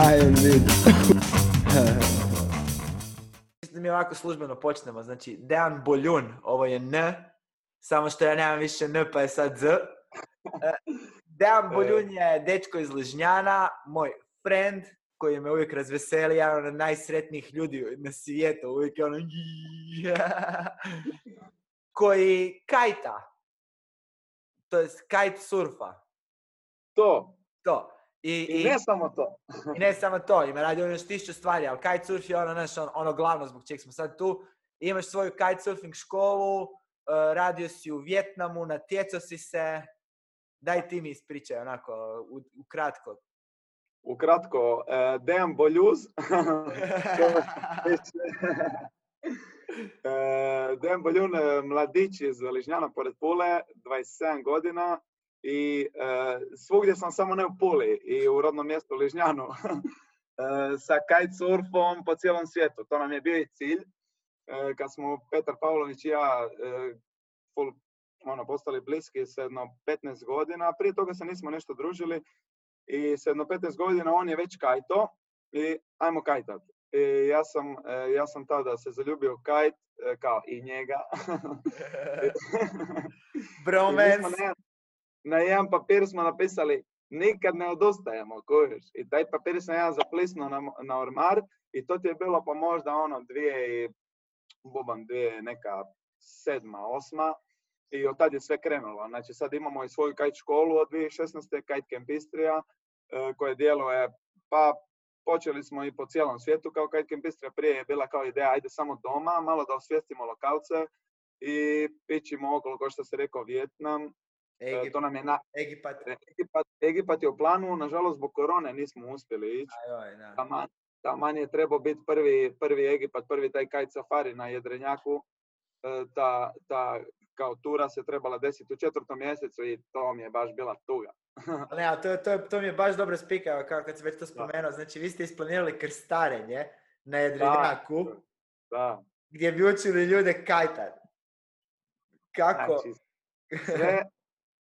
Hajem vid. da mi ovako službeno počnemo. Znači, Dejan Boljun, ovo je N, samo što ja nemam više N, pa je sad Z. E, Dejan Boljun je dečko iz Ližnjana, moj friend, koji me uvijek razveseli, jedan od najsretnijih ljudi na svijetu, uvijek je ono... koji kajta. To je kite surfa. To. To. I, I, ne samo to. I ne samo to, ima radi ono još tisuću stvari, ali kitesurf je ono, znaš, ono, ono glavno zbog čeg smo sad tu. Imaš svoju kitesurfing školu, uh, radio si u Vjetnamu, natjecao si se. Daj ti mi ispričaj onako, u, kratko. Ukratko, uh, Dejan Boljuz. Dejan Boljun, mladić iz Ližnjana pored Pule, 27 godina, i uh, svugdje sam samo ne u Puli i u rodnom mjestu Ližnjanu uh, sa kitesurfom po cijelom svijetu. To nam je bio i cilj. Uh, kad smo Petar Pavlović i ja full, ono, postali bliski s jedno 15 godina, prije toga se nismo nešto družili i s jedno 15 godina on je već kajto i ajmo kajtat. I ja sam, ja sam tada se zaljubio kajt, kao i njega. Bromance na jedan papir smo napisali nikad ne odustajemo, kojiš. I taj papir sam ja zaplisnuo na, na ormar i to ti je bilo pa možda ono dvije i bubam dvije neka sedma, osma i od tad je sve krenulo. Znači sad imamo i svoju kajt školu od 2016. Kajt Camp Istrija e, koje djeluje pa počeli smo i po cijelom svijetu kao Kite Camp Istrija. Prije je bila kao ideja ajde samo doma, malo da osvijestimo lokalce i pićimo okolo, kao što se rekao, Vjetnam, Egip, to nam je na... Egipat. Egipat, Egipat je u planu, nažalost zbog korone nismo uspjeli ići. Taman, taman je trebao biti prvi, prvi Egipat, prvi taj kite safari na Jedrenjaku. E, ta, ta kao tura se trebala desiti u četvrtom mjesecu i to mi je baš bila tuga. ne, a to, to, to mi je baš dobro spikao, kao kad si već to spomenuo. Znači, vi ste isplanirali krstarenje na Jedrenjaku. Da. Gdje bi učili ljude kajtat. Kako? Znači, sve,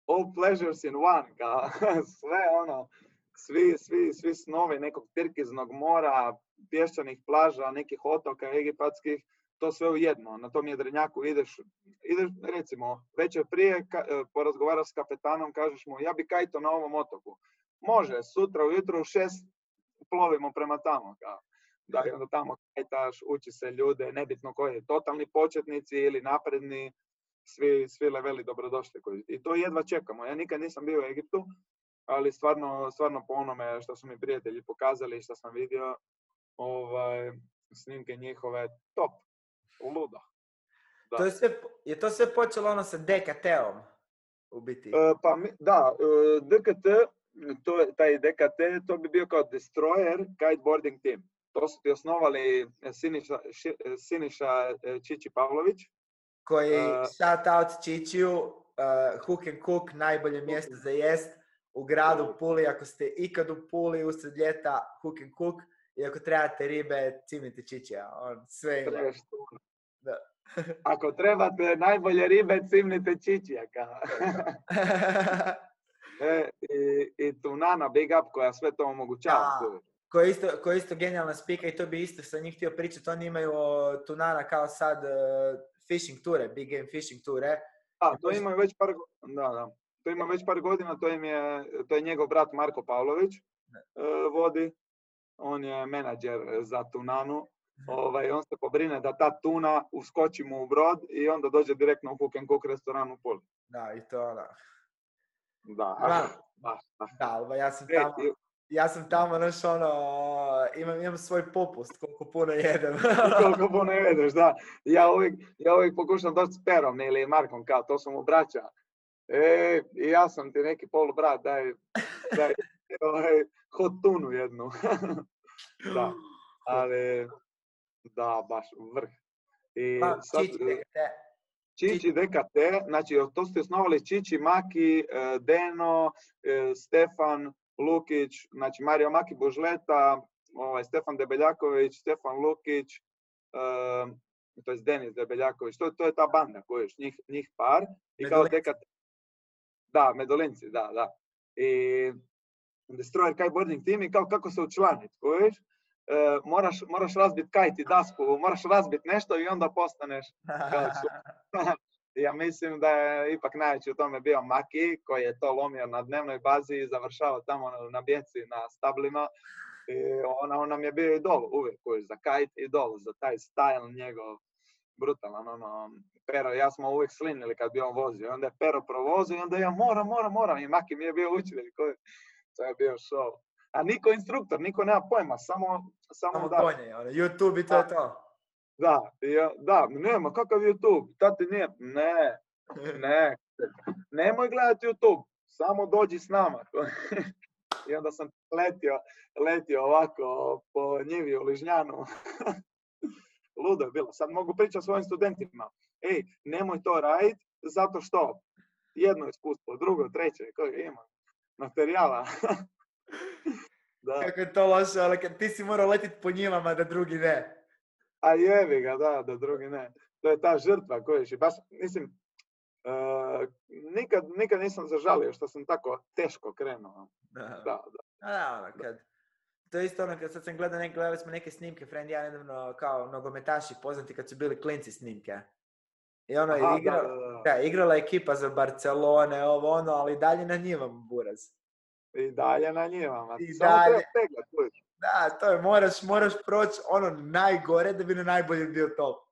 all pleasures in one, kao sve ono, svi, svi, svi snovi nekog Tirkiznog mora, pješčanih plaža, nekih otoka egipatskih, to sve u jedno. Na tom jedrenjaku ideš, ideš recimo, večer prije ka, e, porazgovaraš s kapetanom, kažeš mu ja bi kajto na ovom otoku. Može, sutra ujutro u šest plovimo prema tamo. Kao. Da, onda tamo kajtaš, uči se ljude, nebitno koji je, totalni početnici ili napredni, svi, svi leveli dobrodošli. I to jedva čekamo. Ja nikad nisam bio u Egiptu, ali stvarno, stvarno po onome što su mi prijatelji pokazali i što sam vidio, ovaj, snimke njihove top, luda. Da. To je, sve, je to sve počelo ono sa DKT-om, u biti? E, pa, da, e, DKT, to, taj DKT, to bi bio kao Destroyer Kiteboarding Team. To su ti osnovali Siniša, Siniša Čiči Pavlović, koji uh, shout out Čičiju, uh, Hook and Cook, najbolje mjesto za jest u gradu Puli, ako ste ikad u Puli usred ljeta, Hook and Cook, i ako trebate ribe, cimite Čičija, on sve ima. Da. ako trebate najbolje ribe, cimnite Čičija. e, i, I Tunana Big Up koja sve to omogućava. Koja je isto, ko isto genijalna spika i to bi isto sa njih htio pričati. Oni imaju Tunana kao sad uh, fishing ture, big game fishing ture. Da, to ima već par, da, da. To ima već par godina, to, im je, to je njegov brat Marko Pavlović uh, vodi. On je menadžer za tunanu. Ovaj, on se pobrine da ta tuna uskoči mu u brod i onda dođe direktno u Hook and Cook restoran u Puli. Da, i to da. Da, da, da, da, ja sam tamo, ja sam tamo, znaš, ono, imam, imam svoj popust, koliko puno jedem. koliko puno jedeš, da. Ja uvijek, ja uvijek pokušam doći s Perom ili Markom, kao, to su mu braća. E, i ja sam ti neki polu brat, daj, daj, ovaj, hot tunu jednu. da, ali, da, baš vrh. I pa, sad, Čiči DKT. Čiči DKT, znači to ste osnovali Čiči, Maki, e, Deno, e, Stefan, Lukić, znači Mario Maki Božleta, ovaj, Stefan Debeljaković, Stefan Lukić, uh, to je Denis Debeljaković, to, to je ta banda kojiš, njih, njih par. I kao dekat... Da, Medolinci, da, da. I Destroyer kiteboarding team i kao kako se učlaniti, kojiš? E, moraš, moraš razbiti kajt i dasku, moraš razbiti nešto i onda postaneš kao. ja mislim da je ipak najveći u tome bio Maki, koji je to lomio na dnevnoj bazi i završavao tamo na bjeci na stablima. I on, on nam je bio idol uvijek, kojiš, za kajt idol, za taj style njegov brutalan, ono, Pero ja smo uvijek slinili kad bi on vozio. Onda je Pero provozio i onda ja moram, moram, moram. I Maki mi je bio učitelj. Koji, to je bio show. A niko instruktor, niko nema pojma, samo, samo, Samo da. konje, ono, YouTube i to je to. Da, ja, da, nema, kakav YouTube? Tati nije, ne, ne, nemoj gledati YouTube, samo dođi s nama. I onda sam letio, letio ovako po njivi u Ližnjanu. Ludo je bilo. Sad mogu pričati svojim studentima. Ej, nemoj to raditi, zato što jedno iskustvo, drugo, treće, koje ima materijala. da. Kako je to loše, ali kad ti si morao letiti po njivama da drugi ne. A jebi ga, da, da drugi ne. To je ta žrtva kojiš. I baš, mislim, e, nikad, nikad nisam zažalio što sam tako teško krenuo. Da, Da, da. A da, ono, kad... To je isto ono, kad sad sam gledao, neke, gledali smo neke snimke, friend ja nedavno, kao nogometaši poznati kad su bili klinci snimke. I ono, Aha, igra, da, da, da. da, igrala je ekipa za Barcelone, ovo ono, ali dalje na njivama buraz. I dalje na njivama. I Samo dalje. treba peglat, kužiš. Da, to je, moraš, moraš proći ono najgore da bi na najbolji bio top.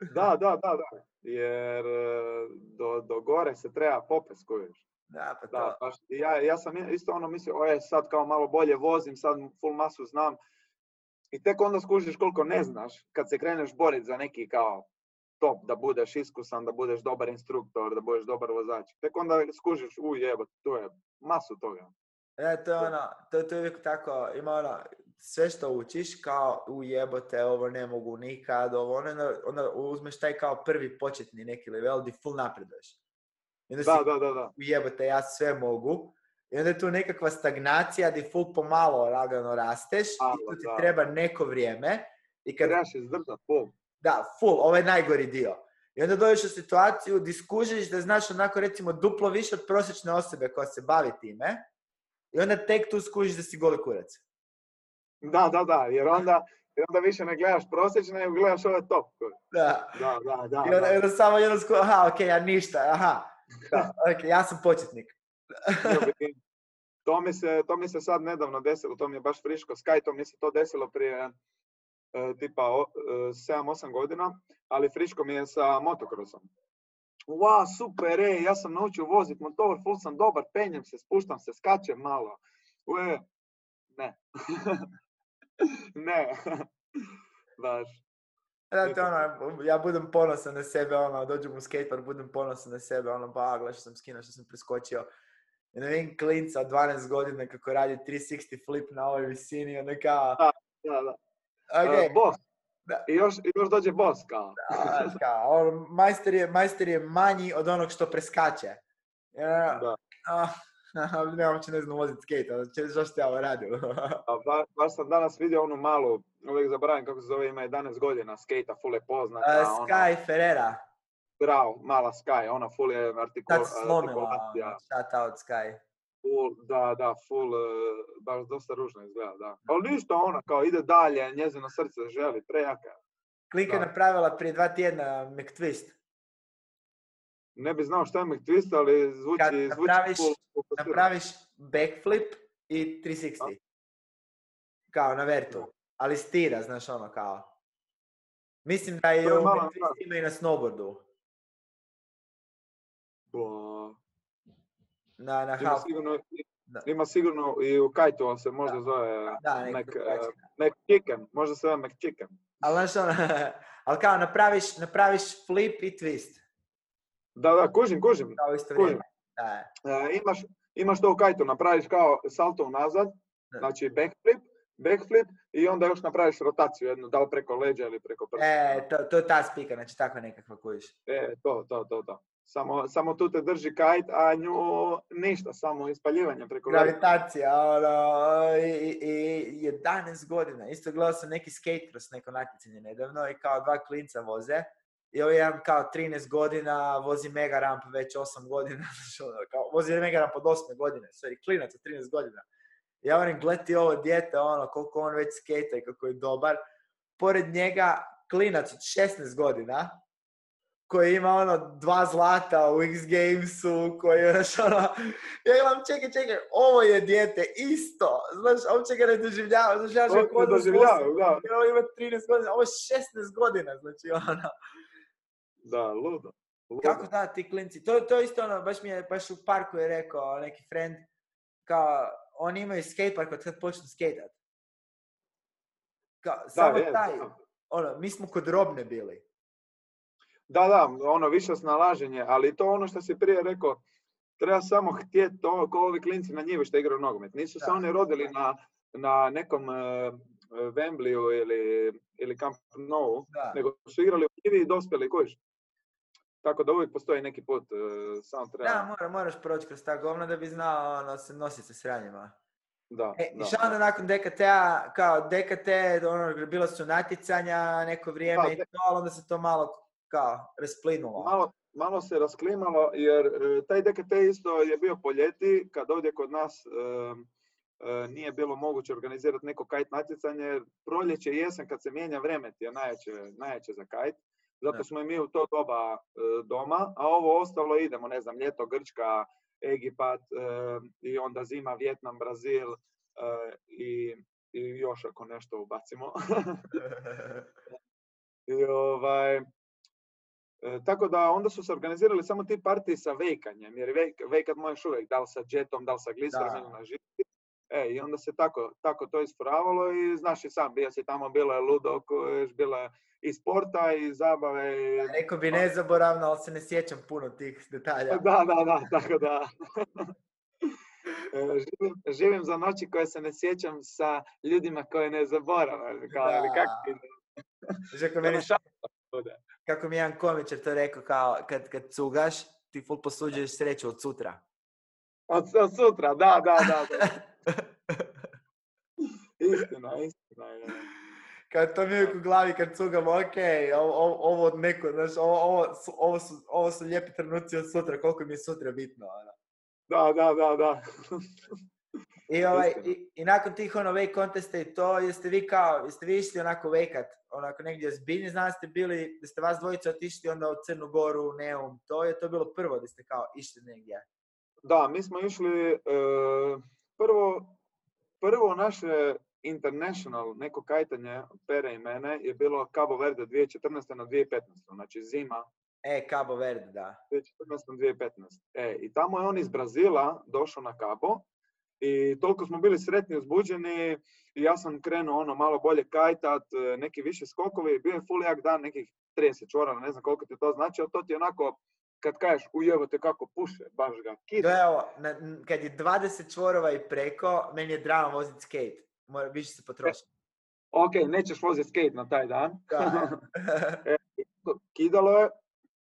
Da, da, da, da. Jer e, do, do gore se treba popes, kužiš. Da, pa to. Da, baš, ja, ja sam isto ono mislio, oje, sad kao malo bolje vozim, sad full masu znam. I tek onda skužiš koliko ne znaš kad se kreneš boriti za neki kao top, da budeš iskusan, da budeš dobar instruktor, da budeš dobar vozač. Tek onda skužiš, u jebo, tu je masu toga. E, to je ono, to, to je uvijek tako, ima ono, sve što učiš, kao u jebote, ovo ne mogu nikad, ovo ono, onda, onda uzmeš taj kao prvi početni neki level di full napreduješ. I onda si Da, da, da, da. u jebote, ja sve mogu. I onda je tu nekakva stagnacija di full pomalo lagano rasteš i Alo, tu ti da. treba neko vrijeme. I kad, Trebaš izdržat full. da, full, ovo je najgori dio. I onda dođeš u situaciju di skužiš da znaš onako recimo duplo više od prosječne osobe koja se bavi time. I onda tek tu skužiš da si goli kurac. Da, da, da, jer onda, jer onda više ne gledaš prosječne, nego gledaš ove top. Da. Da, da, da. I onda, da. samo jedno sku... aha, ok, ja ništa, aha. Da, ok, ja sam početnik. To mi, se, to mi se sad nedavno desilo, to mi je baš friško. Sky, to mi se to desilo prije e, tipa o- e, 7-8 godina, ali friško mi je sa motokrosom. Wow, super, ej, ja sam naučio voziti motor, full sam dobar, penjem se, spuštam se, skačem malo. Ue, ne. ne. baš. Da, je ono, ja budem ponosan na sebe, ono, dođem u skatepark, budem ponosan na sebe, ono, pa, gledaj što sam skinuo, što sam preskočio. I ne vidim klinca od 12 godina kako radi 360 flip na ovoj visini, ono kao, Da, da. ok, E, boss. Da. I još, I još dođe boss, kao. a, znaš kao, ono, majster je, majster je manji od onog što preskače. Ono, Da. ah, ne, uopće ne znam voziti skate, ono, če- zašto ja ovo radim? A ba, baš sam danas vidio onu malu, uvijek zaboravim kako se zove, ima 11 godina, skejta, full je poznata. Uh, ona, Sky Ferreira, bravo, mala Sky, ona full je artikul, slomila, artikulacija. ono, shout out Sky. Full, da, da, full, e, baš dosta ružno izgleda, da. Ali ništa ona, kao ide dalje, njezino srce želi, prejaka. Klika je napravila prije dva tjedna McTwist. Ne bi znao šta je McTwist, ali zvuči, Kad zvuči napraviš- full, full posebno. Napraviš backflip i 360. Kao na vertu. Ali stira, znaš ono kao. Mislim da je je ima i na snowboardu. Bo- Na, na Ima sigurno, Da. ima sigurno i u kajtu, ali se možda zove Da, Mac, drugačiji. McChicken, možda se zove McChicken. Ali znaš ono, ali kao napraviš, napraviš flip i twist. Da, da, kužim, kužim. Kao isto vrijeme. Da. E, imaš, imaš to u kajtu, napraviš kao salto unazad, Da. znači backflip, backflip i onda još napraviš rotaciju jednu, da li preko leđa ili preko prsta. E, to, to je ta spika, znači tako nekakva kojiš. E, to, to, to, to. Samo, samo tu te drži kajt, a nju ništa, samo ispaljivanje preko leđa. Gravitacija, ono, i, i, i 11 godina. Isto gledao sam neki skate cross, neko natjecanje nedavno i kao dva klinca voze. I ovaj jedan kao 13 godina vozi mega ramp već 8 godina. ono, kao, vozi mega ramp od 8 godine, sorry, klinac od 13 godina. Ja volim gledati ovo dijete, ono, koliko on već skejta i kako je dobar. Pored njega, klinac od 16 godina, koji ima ono dva zlata u X Gamesu, koji je još ono, ja imam, čekaj, čekaj, ovo je dijete, isto, znaš, uopće ga ne doživljava, znaš, ja ne doživljavaju, da. Ovo ima 13 godina, ovo je 16 godina, znači ono. Da, ludo. ludo. Kako da, ti klinci, to, to isto ono, baš mi je, baš u parku je rekao neki friend, kao, oni imaju skatepark od kad počnu skejtat. Kao, samo je, taj, da. ono, mi smo kod robne bili. Da, da, ono više snalaženje, ali to ono što si prije rekao, treba samo htjeti to, ko ovi klinci na njivi što igraju nogomet. Nisu se Da. oni rodili na, na nekom uh, Wembleyu ili, ili Camp Nou, Da. nego su igrali u njivi i dospjeli, kojiš. Tako da uvijek postoji neki put, uh, samo treba... Da, mora, moraš proći kroz ta govna da bi znao ono, se nositi sa sranjima. da, E, da. I šta onda nakon DKT-a, kao DKT, ono, bila su natjecanja neko vrijeme Da, i to, ali onda se to malo kao rasplinulo. Malo, malo se rasklimalo jer e, taj DKT isto je bio po ljeti kad ovdje kod nas e, e, nije bilo moguće organizirati neko kajt natjecanje. jer Proljeće i jesen kad se mijenja vrijeme ti je najjače, najjače za kajt. Zato smo i mi u to doba e, doma, a ovo ostalo idemo, ne znam, ljeto Grčka, Egipat e, i onda zima Vjetnam, Brazil e, i, i još ako nešto ubacimo. I ovaj, tako da onda su se organizirali samo ti partiji sa vejkanjem, jer vejk, vejkat možeš uvijek, da li sa džetom, da li sa gliserom ili na živi. E, i onda se tako, tako to ispravalo i znaš i sam, bio si tamo, bilo je ludo, bilo je i sporta i zabave. I... Rekao bi nezaboravno, ali se ne sjećam puno tih detalja. Da, da, da, tako da. E, živim, živim za noći koje se ne sjećam sa ljudima koje ne zaboravim. Kao, ili kako kako meni kako mi je jedan komičar to rekao, kao kad, kad cugaš, ti full posuđuješ sreću od sutra. Od, od sutra, da, da, da. da. Istina, istina. je. Kad to mi u glavi kad cugam, ok, ovo, ovo, neko, znaš, ovo, ovo, su, ovo, su, ovo su lijepi trenuci od sutra, koliko mi je sutra bitno. Ono. Da, da, da, da. I, ovaj, i, I nakon tih ono wake contesta i to, jeste vi kao, jeste vi išli onako wakeat, onako negdje zbiljni, znam da ste bili, da ste vas dvojica otišli onda u Crnu Goru, Neum, to je to bilo prvo da ste kao išli negdje. Da, mi smo išli, e, prvo, prvo naše international neko kajtanje Pere i mene je bilo Cabo Verde 2014. na 2015. Znači zima E, Cabo Verde, da. 2014-2015. E, I tamo je on iz Brazila došao na Cabo i toliko smo bili sretni, uzbuđeni i ja sam krenuo ono malo bolje kajtat, e, neki više skokovi, bio je full jak dan, nekih 30 čvora, ne znam koliko ti to znači, ali to ti je onako, kad kažeš ujebote kako puše, baš ga To kida. je ovo, na, kad je 20 čvorova i preko, meni je drama voziti skate. Mora, više se potroši. Ok, nećeš voziti skate na taj dan. Da. Kidalo je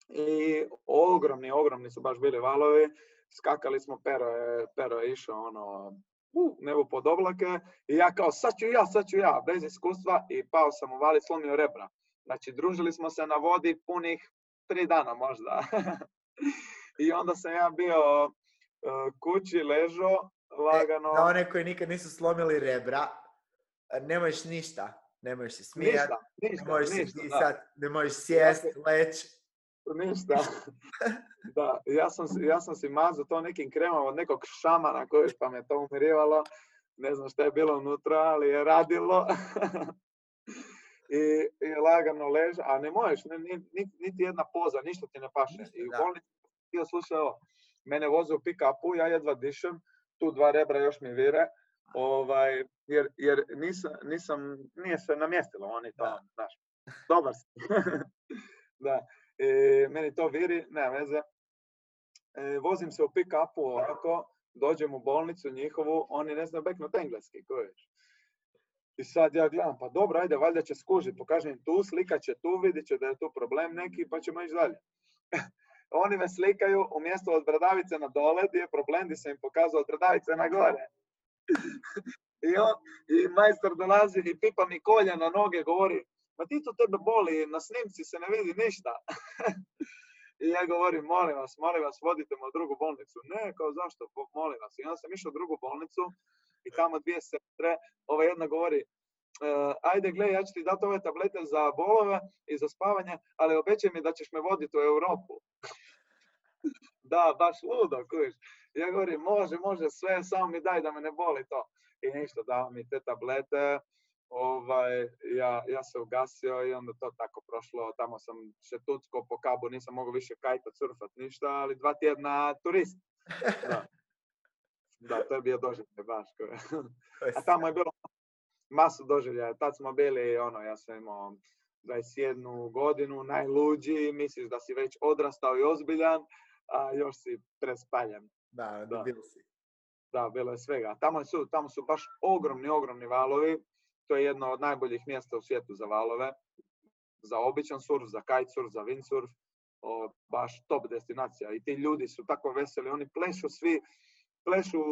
i ogromni, ogromni su baš bili valovi. Skakali smo, pero je, pero je išao ono, u, nebo pod oblake i ja kao sad ću ja, sad ću ja, bez iskustva i pao sam u vali, slomio rebra. Znači, družili smo se na vodi punih tri dana možda. I onda sam ja bio uh, kući, ležo, lagano. Za one koji nikad nisu slomili rebra, ne možeš ništa. Ne možeš se smijati, ne možeš se disat, ne možeš sjest, leć. Ništa. da, ja sam, si- ja sam si mazao to nekim kremom od nekog šamana koji pa me to umirivalo. Ne znam šta je bilo unutra, ali je radilo. I, I lagano leže, a ne možeš, ne, ni- ni- niti jedna poza, ništa ti ne paše. I u bolnici htio slušaj ovo, mene voze u pick-upu, ja jedva dišem, tu dva rebra još mi vire, ovaj, jer, jer nisam, nisam, nije se namjestilo, oni to, Da. znaš, dobar si. da, i meni to viri, nema veze. E, vozim se u pick-upu ovako, dođem u bolnicu njihovu, oni ne znaju beknut engleski, kojiš. I sad ja gledam, pa dobro, ajde, valjda će skužiti, pokažem im tu, slikat će tu, vidit će da je tu problem neki, pa ćemo ići dalje. Oni me slikaju umjesto od bradavice na dole, gdje je problem, gdje sam im pokazao od bradavice na gore. I, on, I majstor dolazi i pipa mi kolja na noge, govori, ma ti to tebe boli, na snimci se ne vidi ništa. I ja govorim, molim vas, molim vas, vodite me u drugu bolnicu. Ne, kao zašto, molim vas. I onda sam išao u drugu bolnicu i tamo dvije sestre, ova jedna govori, Uh, ajde gle, ja ću ti dati ove tablete za bolove i za spavanje, ali obećaj mi da ćeš me voditi u Europu. da, baš ludo, kuviš. Ja govorim, može, može, sve, samo mi daj da me ne boli to. I ništa, dao mi te tablete, ovaj, ja, ja se ugasio i onda to tako prošlo. Tamo sam šetucko po kabu, nisam mogao više kajtat, surfat, ništa, ali dva tjedna turist. Da, da to je bio doživljaj baš. A tamo je bilo masu doživljaja. Tad smo bili, ono, ja sam imao 21 godinu, najluđi, misliš da si već odrastao i ozbiljan, a još si prespaljen. Da, da, bilo si. Da, bilo je svega. Tamo su, tamo su baš ogromni, ogromni valovi. To je jedno od najboljih mjesta u svijetu za valove. Za običan surf, za kitesurf, za windsurf. O, baš top destinacija. I ti ljudi su tako veseli, oni plešu svi, plešu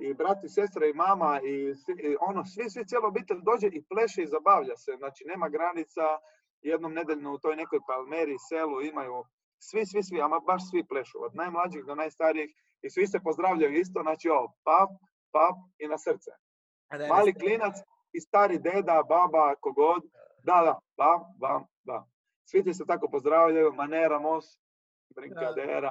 i brat i sestra i mama i, ono, svi, svi cijela obitelj dođe i pleše i zabavlja se. Znači, nema granica, jednom nedeljno u toj nekoj palmeri, selu imaju svi, svi, svi, ama baš svi plešu, od najmlađih do najstarijih i svi se pozdravljaju isto, znači ovo, pap, pap i na srce. Mali klinac i stari deda, baba, kogod, da, da, bam, bam, bam. Svi ti se tako pozdravljaju, manera, mos, brinkadera,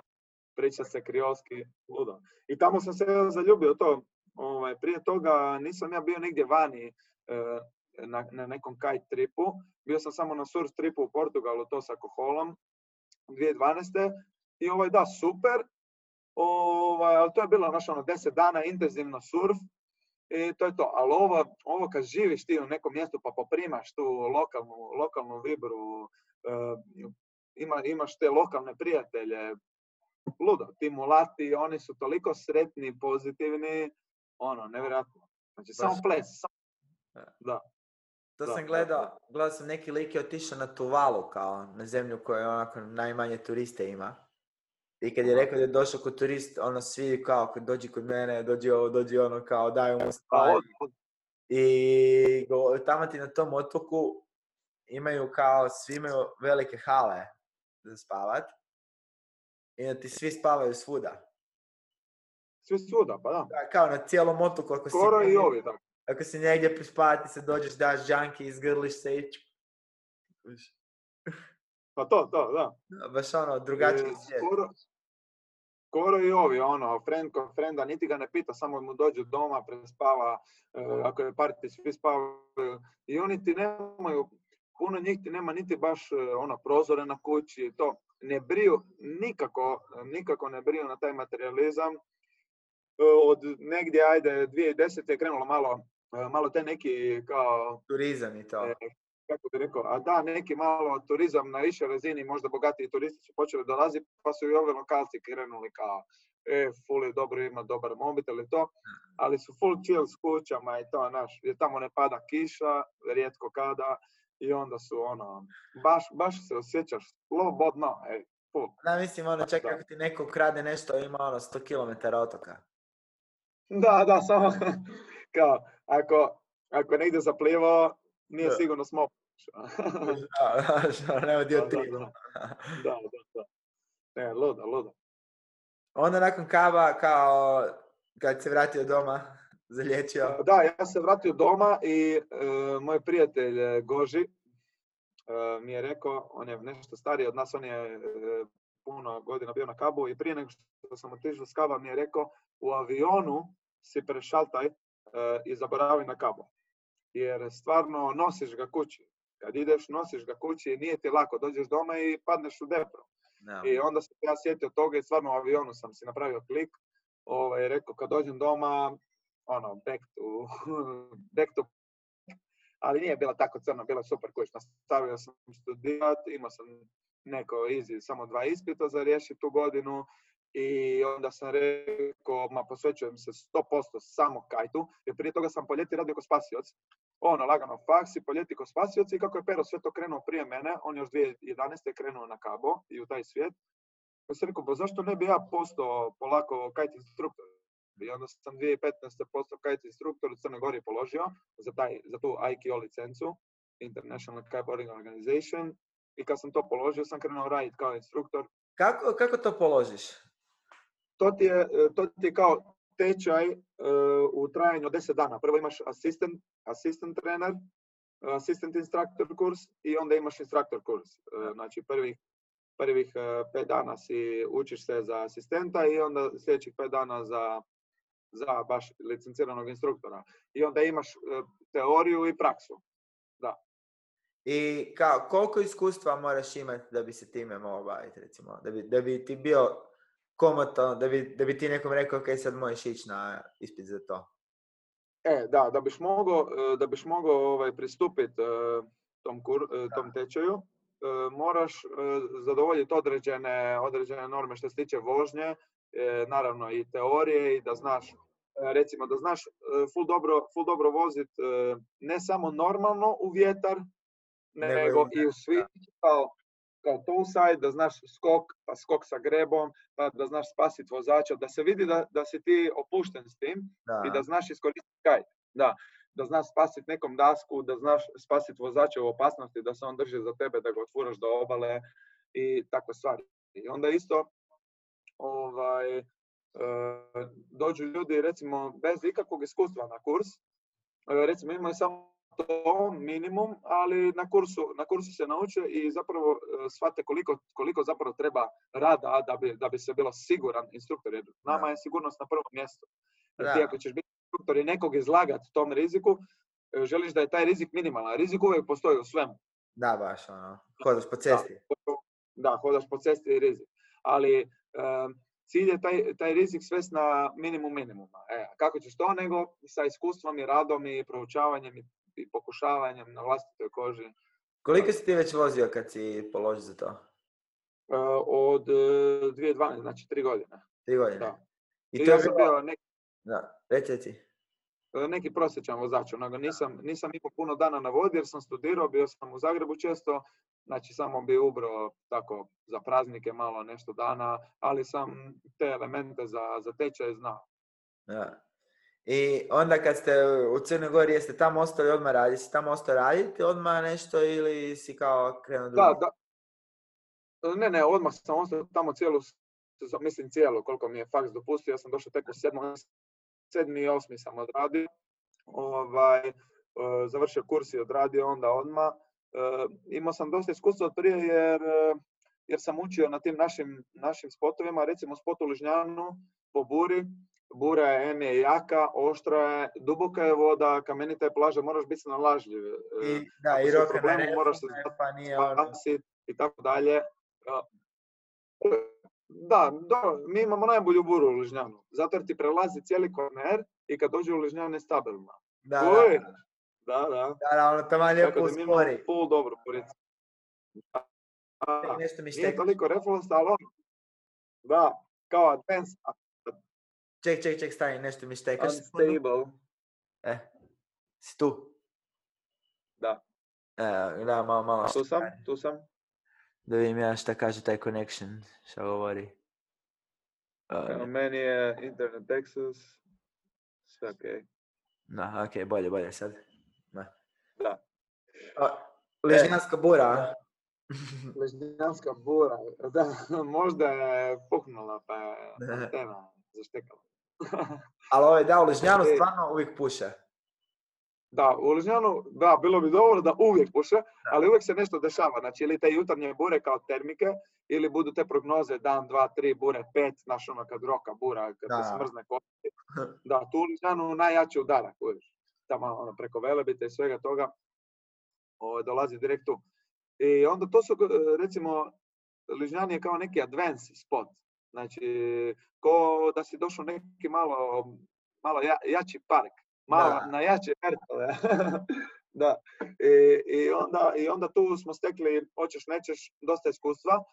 priča se kriolski, ludo. I tamo sam se zaljubio to. Ovaj, prije toga nisam ja bio nigdje vani e, na, na nekom kite tripu. Bio sam samo na surf tripu u Portugalu, to sa Koholom, 2012. I ovaj, da, super. Ovaj, to je bilo naš ono, deset dana intenzivno surf. I to je to. Ali ovo, ovo kad živiš ti u nekom mjestu pa poprimaš tu lokalnu, lokalnu vibru, e, ima, imaš te lokalne prijatelje, ludo. Ti mulati, oni su toliko sretni, pozitivni, ono, nevjerojatno. Znači, samo ples. Da. To sam gledao, gledao sam neki lik je otišao na Tuvalu kao na zemlju koja onako najmanje turiste ima. I kad je rekao da je došao kod turist, ono svi kao, kad dođi kod mene, dođi ovo, dođi ono, kao daju mu stvari. I tamo ti na tom otoku imaju kao, svi imaju velike hale za spavat. I da ti svi spavaju svuda. Svi svuda, pa da. da kao na cijelom otoku. Ako Skoro si, i ovi, da. Ako si negdje prispavati se, dođeš, daš džanki, izgrliš se i... Pa to, to, da. Baš ono, drugačiji e, svijet. Skoro, skoro i ovi, ono, friend ko frenda, niti ga ne pita, samo mu dođu doma, prespava, e, ako je party, svi spavaju. I oni ti nemaju, puno njih ti nema niti baš e, ono, prozore na kući, to ne briju, nikako, nikako ne briju na taj materializam. E, od negdje, ajde, 2010. je krenulo malo, e, malo te neki kao... Turizam i to. Kako bi rekao, a da, neki malo turizam na višoj razini, možda bogatiji turisti su počeli dolaziti, pa su i ove lokalci krenuli kao, e, full je dobro, ima dobar mobitel i to, ali su full chill s kućama i to, naš, jer tamo ne pada kiša, rijetko kada, i onda su ono, baš, baš se osjećaš slobodno, ej, full. Da, mislim, ono, čak ako ti neko krade nešto, ima ono 100 km otoka. Da, da, samo kao, ako, ako negdje zaplivao, nije da. sigurno smo da, da, nema dio tri. Da, da, da, da. Ne, luda, luda. Onda nakon kava, kao, kad se vratio doma, zalječio? Da, ja se vratio doma i e, moj prijatelj e, Goži e, mi je rekao, on je nešto stariji od nas, on je e, puno godina bio na kabu i prije nego što sam otišao s kaba mi je rekao u avionu si prešaltaj e, i zaboravi na kabu. Jer stvarno nosiš ga kući. Kad ideš, nosiš ga kući i nije ti lako. Dođeš doma i padneš u depro. No. I onda sam ja sjetio toga i stvarno u avionu sam si napravio klik. Ovaj, rekao, kad dođem doma, ono, back to, back to ali nije bila tako crno, bila super kuć. Nastavio sam studirati, imao sam neko easy, samo dva ispita za riješiti tu godinu i onda sam rekao, ma posvećujem se 100% samo kajtu, jer prije toga sam po ljeti radio ko spasioc. Ono, lagano faksi, po ljeti ko spasioc i kako je Pero sve to krenuo prije mene, on još 2011. krenuo na kabo i u taj svijet. Pa sam rekao, pa zašto ne bi ja postao polako kajt instruktor? I onda sam 2015. postao kite instruktor u Crnoj Gori položio za, taj, za tu IKO licencu, International Kiteboarding Organization. I kad sam to položio, sam krenuo raditi kao instruktor Kako, kako to položiš? To ti je, to ti je kao tečaj e, u trajanju od 10 dana. Prvo imaš asistent, asistent trener, asistent instruktor kurs i onda imaš instruktor kurs. E, znači prvih, prvih e, pet dana si učiš se za asistenta i onda sljedećih pet dana za, za baš licenciranog instruktora. I onda imaš teoriju i praksu. Da. I kao, koliko iskustva moraš imati da bi se time mogao baviti, recimo? Da bi, da bi ti bio komotno, da bi, da bi ti nekom rekao, ok, sad možeš ići na ispit za to? E, da, da biš mogao, e, da biš mogao ovaj, pristupiti e, tom, kur, e, tom tečaju, moraš zadovoljiti određene, određene norme što se tiče vožnje, naravno i teorije i da znaš recimo da znaš full dobro, full dobro vozit ne samo normalno u vjetar, nego i u svi kao, kao side, da znaš skok, pa skok sa grebom, pa da znaš spasiti vozača, da se vidi da, da si ti opušten s tim i da znaš iskoristiti kaj. Da, da znaš spasiti nekom dasku, da znaš spasiti vozača u opasnosti, da se on drži za tebe, da ga otvuraš do obale i takve stvari. I onda isto ovaj, e, dođu ljudi recimo bez ikakvog iskustva na kurs, e, recimo imaju samo to minimum, ali na kursu, na kursu se nauče i zapravo e, shvate koliko, koliko zapravo treba rada da bi, da bi se bilo siguran instruktor. Jer nama je sigurnost na prvom mjestu. Jer ti ako ćeš biti instruktor i nekog izlagati tom riziku, e, želiš da je taj rizik minimalan. Rizik uvijek postoji u svemu. Da, baš, ono, hodaš po cesti. Da, hodaš po cesti i rizik. Ali um, cilj je taj, taj rizik svest na minimum minimuma. E, kako ćeš to nego sa iskustvom i radom i proučavanjem i i pokušavanjem na vlastitoj koži. Koliko si ti već vozio kad si položio za to? Uh, od 2012, e, znači tri godine. Tri godine? Da. I, to ja sam bio neki... Da, reci e, Neki prosječan vozač, onoga nisam, nisam imao puno dana na vodi jer sam studirao, bio sam u Zagrebu često, znači samo bi ubro tako za praznike malo nešto dana, ali sam te elemente za, za tečaj znao. Da. I onda kad ste u Crnoj Gori, jeste tamo ostali odmah raditi? Si tamo ostao raditi odmah nešto ili si kao krenuo drugo? Da, da. Ne, ne, odmah sam ostao tamo cijelu, mislim cijelo, koliko mi je faks dopustio. Ja sam došao tek u sedmom, sedmi i osmi sam odradio. Ovaj, e, završio kurs i odradio onda odmah. E, imao sam dosta iskustva od prije jer, e, jer sam učio na tim našim, našim spotovima, recimo spot u Ližnjanu po buri, bura je, je jaka, oštra je, duboka je voda, kamenita je plaža, moraš biti snalažljiv. I, e, da, i roka na moraš se pa nije i tako dalje. Da, mi imamo najbolju buru u Ližnjanu, zato jer ti prelazi cijeli korner i kad dođe u Ližnjan je stabilna. Da, da. Da, da. Da, da, ono tamo lijepo uspori. Full dobro. Nešto mi Nije toliko reflost, ali ono, da, kao advanced, Ček, ček, ček, stani, nešto mi štekaš. Unstable. E, si tu? Da. E, da, malo, malo. Tu sam, tu sam. Da vidim ja šta kaže taj connection, šta govori. Uh, meni je internet access, sve ok. Da, ok, bolje, bolje sad. Da. Da. Ležnjanska bura. Ležnjanska bura, da, možda je puknula pa je tema zaštekala. Ali ovaj, da, u Ližnjanu e, stvarno uvijek puše. Da, u Ližnjanu, da, bilo bi dobro da uvijek puše, ali uvijek se nešto dešava. Znači, ili te jutarnje bure kao termike, ili budu te prognoze dan, dva, tri, bure, pet, znaš ono kad roka bura, kad da. se smrzne kosti. Da, tu u Ližnjanu najjači udarak, uvijek. Tamo ono, preko Velebite i svega toga ovaj, dolazi direkt tu. I onda to su, recimo, Ližnjan je kao neki advance spot. Znači, ko da si došao neki malo, malo ja, jači park, malo da. na jače vertove. da. I, i, onda, I onda tu smo stekli, hoćeš nećeš, dosta iskustva.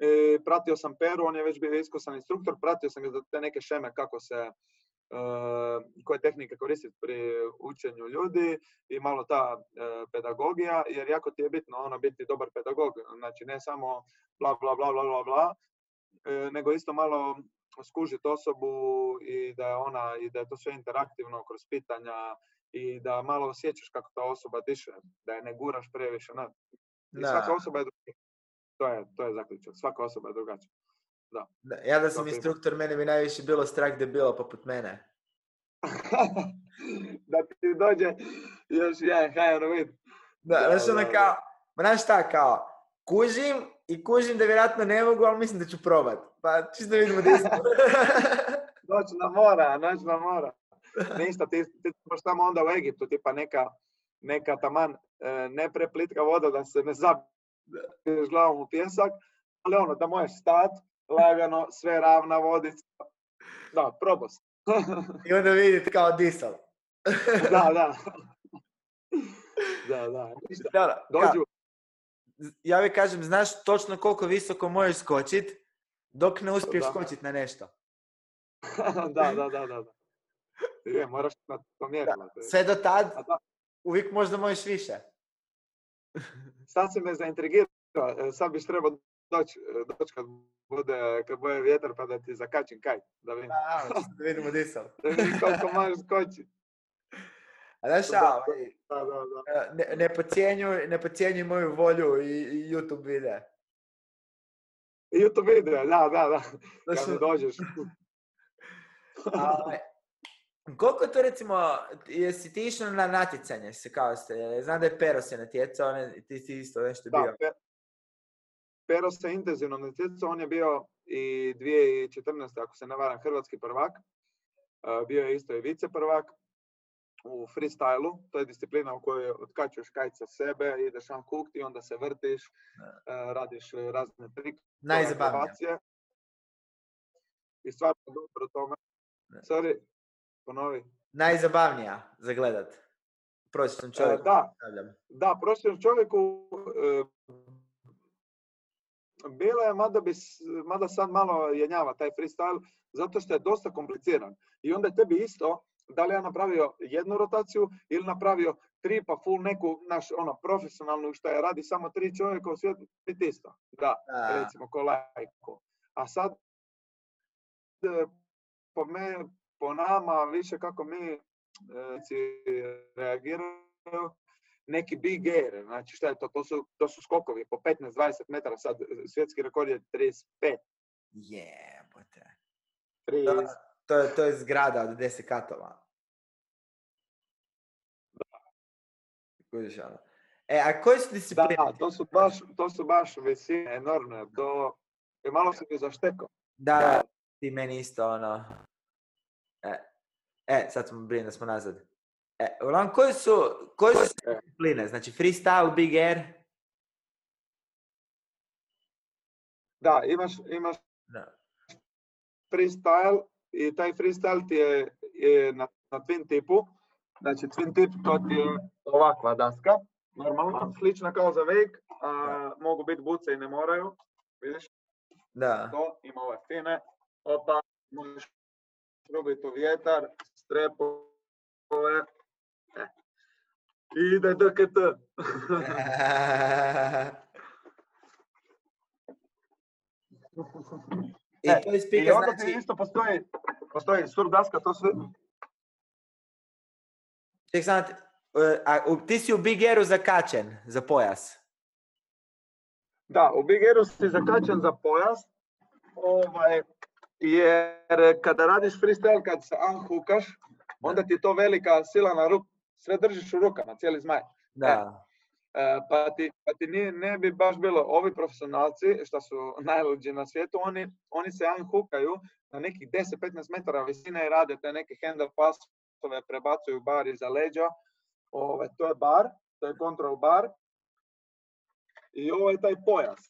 I pratio sam Peru, on je već bio iskusan instruktor, pratio sam ga za te neke šeme kako se, Uh, koje tehnike koristiti pri učenju ljudi i malo ta uh, pedagogija, jer jako ti je bitno ono biti dobar pedagog, znači ne samo bla bla bla bla bla bla, E, nego isto malo skužiti osobu i da je ona i da je to sve interaktivno kroz pitanja i da malo osjećaš kako ta osoba diše, da je ne guraš previše. Na. I svaka osoba je To je, to je zaključak. Svaka osoba je drugačija. Da, ja da sam instruktor, mene bi najviše bilo strah debila poput mene. da ti dođe još jedan hajer vid. Da, Da, znaš ono da, kao, znaš šta, kao, kužim i kužim da vjerojatno ne mogu, ali mislim da ću probat. Pa čisto vidimo di smo. Noćna mora, noćna mora. Ništa, ti, ti tamo onda u Egiptu, tipa neka, neka taman e, ne preplitka voda da se ne zabiješ glavom u pjesak, ali ono, da možeš stat, lagano, sve ravna vodica. Da, probao sam. I onda vidite kao disal. da, da. Da, da. Ništa. Dođu, ja vi kažem, znaš točno koliko visoko možeš skočit, dok ne uspiješ Da. skočit na nešto. da, da, da, da. Je, moraš na to mjerilo. Sve do tad, uvijek možda možeš više. sad si me zaintrigirao, e, sad biš trebao doći doć kad bude, kad bude vjetar pa da ti zakačim kaj, da vidim, Da, da vidimo disal. da vidim koliko možeš skočiti. A znaš šta, Da, ovaj, Da, da, da. ne, ne, ne podcjenjuj moju volju i, i YouTube videa. YouTube video, da, da, da, kad su- dođeš. a, ovaj, koliko to recimo, jesi ti išao na natjecanje se kao ste, znam da je Pero se natjecao, ne, ti si isto nešto bio. Da, Pe- Pero se intenzivno natjecao, on je bio i 2014. ako se ne varam hrvatski prvak. E, Bio je isto i vice prvak u freestylu, to je disciplina u kojoj otkačuješ kajt sa sebe, ideš unhooked i onda se vrtiš, e, radiš razne trike, Najzabavnije. I stvarno dobro tome. Sorry, ponovi. Najzabavnija za gledat. Prosječnom E, čovjeku. da. Da, prosječnom čovjeku e, bilo je, mada, bi, mada sad malo jenjava taj freestyle, zato što je dosta kompliciran. I onda je tebi isto, da li ja napravio jednu rotaciju ili napravio tri pa full neku, naš, ono, profesionalnu što je radi samo tri čovjeka u svijetu, biti isto. Da, Da. recimo, ko lajko. A sad, e, po, me, po nama, više kako mi e, reagiraju, neki big air, znači šta je to, to su, to su skokovi po 15-20 metara, sad e, svjetski rekord je 35, Jebote. 30, To je, to je zgrada od 10 katova. Kužiš ono. E, a koje su discipline? da, to su baš, to su baš visine enormne, to je malo se mi zaštekao. Da, da, ti meni isto ono... E, e sad smo brini da smo nazad. E, uglavnom, koje su, koje su discipline? Znači, freestyle, big air? Da, imaš, imaš Da. freestyle i taj freestyle ti je, je na, na twin tipu. Znači twin tip to ti je ovakva daska, normalno, slična kao za wake, a mogu biti buce i ne moraju. Vidiš, Da. to ima ove fine, opa, možeš probiti u vjetar, strepove, e. I ide DKT. I E, to je I onda znači... isto postoji, postoji sur daska, to sve, Ček, samo ti, e, a, ti si u big airu zakačen za pojas. Da, u Big Airu si zakačen za pojas, ovaj, jer kada radiš freestyle, kad se unhookaš, onda ti je to velika sila na ruk, sve držiš u rukama, cijeli zmaj. Da. E, pa ti, pa ti nije, ne bi baš bilo ovi profesionalci, što su najluđi na svijetu, oni, oni se unhookaju na nekih 10-15 metara visine i rade te neke handle pasove, prebacuju bar iza leđa. Ovaj, to je bar, to je control bar. I ovo je taj pojas.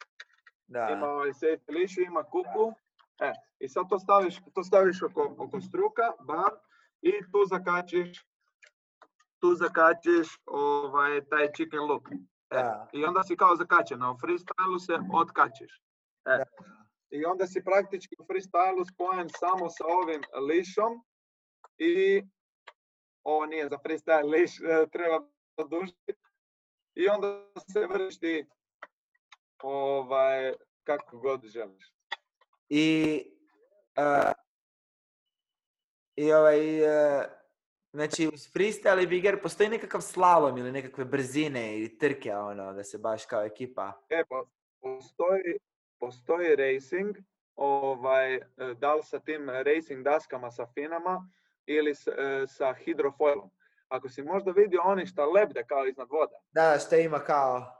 Da. ima ovaj safety leash, ima kuku. E, I sad to staviš, to staviš oko, oko struka, bar, i tu zakačiš, tu zakačiš ovaj, taj chicken loop. E. I onda si kao zakačen, a u freestylu se otkačiš. E. I onda si praktički u freestylu spojen samo sa ovim lišom i ovo nije za freestyle liš, e, treba produžiti. I onda se vršiš ti ovaj, kako god želiš. I, a, i ovaj, e, znači uz freestyle i big air postoji nekakav slalom ili nekakve brzine ili trke, ono, da se baš kao ekipa. E, po- postoji, postoji racing, ovaj, e, da li sa tim racing daskama sa finama ili s- e, sa hidrofoilom. Ako si možda vidio oni šta lebde kao iznad vode, Da, što ima kao...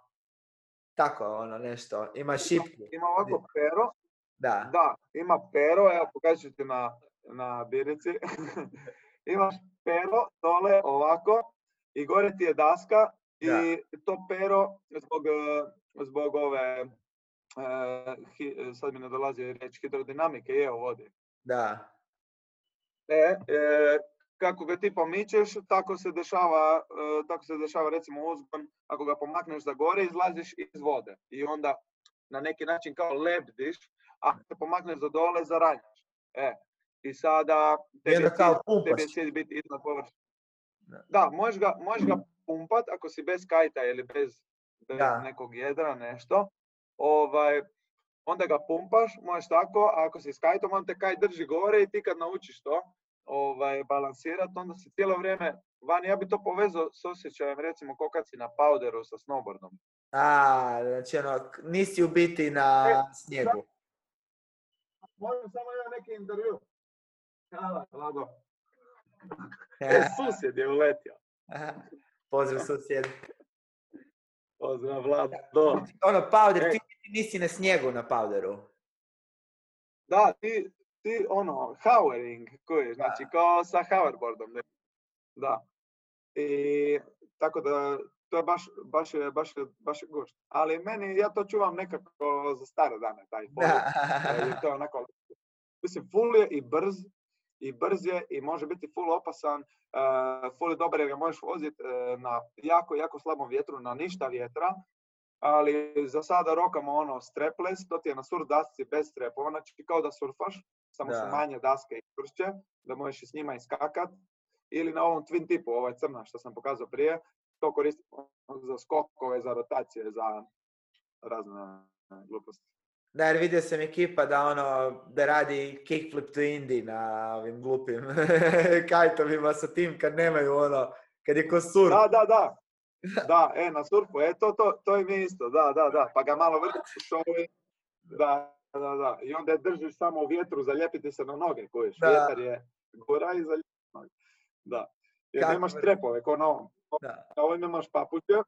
Tako, ono, nešto. Ima šipku. ima ovako pero, Da. da, ima pero, evo pokažu ću ti na, na birici. Imaš pero dole ovako i gore ti je daska i to pero zbog, e, zbog ove, e, sad mi ne dolazi riječ, hidrodinamike je u vodi. Da. E, e, kako ga ti pomičeš, tako se dešava, e, tako se dešava recimo uzgon, ako ga pomakneš za gore, izlaziš iz vode i onda na neki način kao lebdiš, a ako se pomakneš za dole, zaranjaš. E, i sada kao cilj, biti iznad površine. Da. Da, možeš ga, možeš ga pumpat ako si bez kajta ili bez, bez Da. nekog jedra, nešto. Ovaj, onda ga pumpaš, možeš tako, a ako si s kajtom, on te kaj drži gore i ti kad naučiš to ovaj, balansirat, onda si cijelo vrijeme vani. Ja bi to povezao s osjećajem, recimo, ko kad si na powderu sa snowboardom. A, znači ono, nisi u biti na E, snijegu. Možem samo ja neki intervju. Hvala, Vlado. E, E, susjed je uletio. Pozdrav susjed. Pozdrav, Vlado. Ono, powder, E. ti nisi na snijegu na powderu. Da, ti, ti ono, hovering, koji, znači kao sa hoverboardom. ne? Da. I tako da, to je baš, baš, baš, baš gušt. Ali meni, ja to čuvam nekako za stare dane, taj jer to je onako, mislim, full je i brz, i brz je i može biti full opasan, uh, full je dobar jer ga možeš voziti na jako, jako slabom vjetru, na ništa vjetra, ali za sada rokamo ono strapless, to ti je na surf dasci bez strepova, znači kao da surfaš, samo su Da. manje daske i čvršće, da možeš i s njima iskakat, ili na ovom twin tipu, ovaj crna što sam pokazao prije, to koristimo za skokove, za rotacije, za razne gluposti. Da, jer vidio sam ekipa da ono, da radi kickflip to Indy na ovim glupim kajtovima sa tim kad nemaju ono, kad je ko surf. Da, da, da. Da, e, na surfu, e, to, to, to je mi isto, da, da, da. Pa ga malo vrtiš šovi. Da, da, da. I onda je držiš samo u vjetru, zalijepiti se na noge, kojiš. Da. Vjetar je gora i zalijepi noge. Da. Jer Kako nemaš trepove, ko na ovom. Da. Na ovom imaš papuče,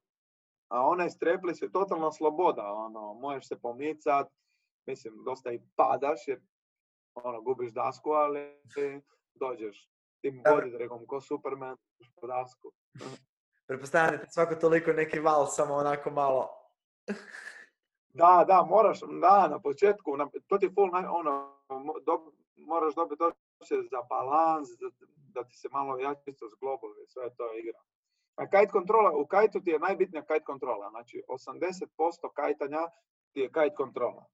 a onaj streplis je totalna sloboda, ono, možeš se pomicat, mislim, dosta i padaš, jer ono, gubiš dasku, ali dođeš tim dragom, ko Superman, po dasku. Pretpostavljam da svako toliko neki val samo onako malo. Da, da, moraš, da, na početku, na, to ti full, naj- ono, dob- moraš dobiti osjećaj za balans, da, da ti se malo jačisto zglobovi, sve je to igra. A kite kontrola, u kajtu ti je najbitnija kite kontrola, znači 80% kajtanja ti je kite kontrola.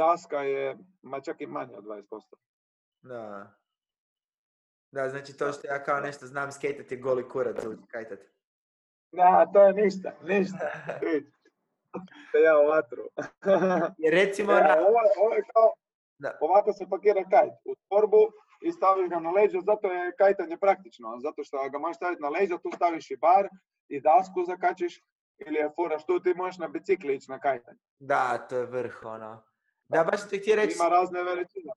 Daska je, ma čak i manje od 20%. Da. Da, znači to što ja kao nešto znam skejtat je goli kurac za kajtat. Da, to je ništa, ništa. Ja u vatru. Jer recimo E, na... ovo, ovo je kao, Da. ovako se pakira kajt u torbu i staviš ga na leđa, zato je kajtanje praktično, zato što ga možeš staviti na leđa, tu staviš i bar i dasku zakačiš ili je furaš tu, ti možeš na bicikli ići na kajtanje. Da, to je vrh, ono. Da, baš ti htio reći... Ima razne veličine.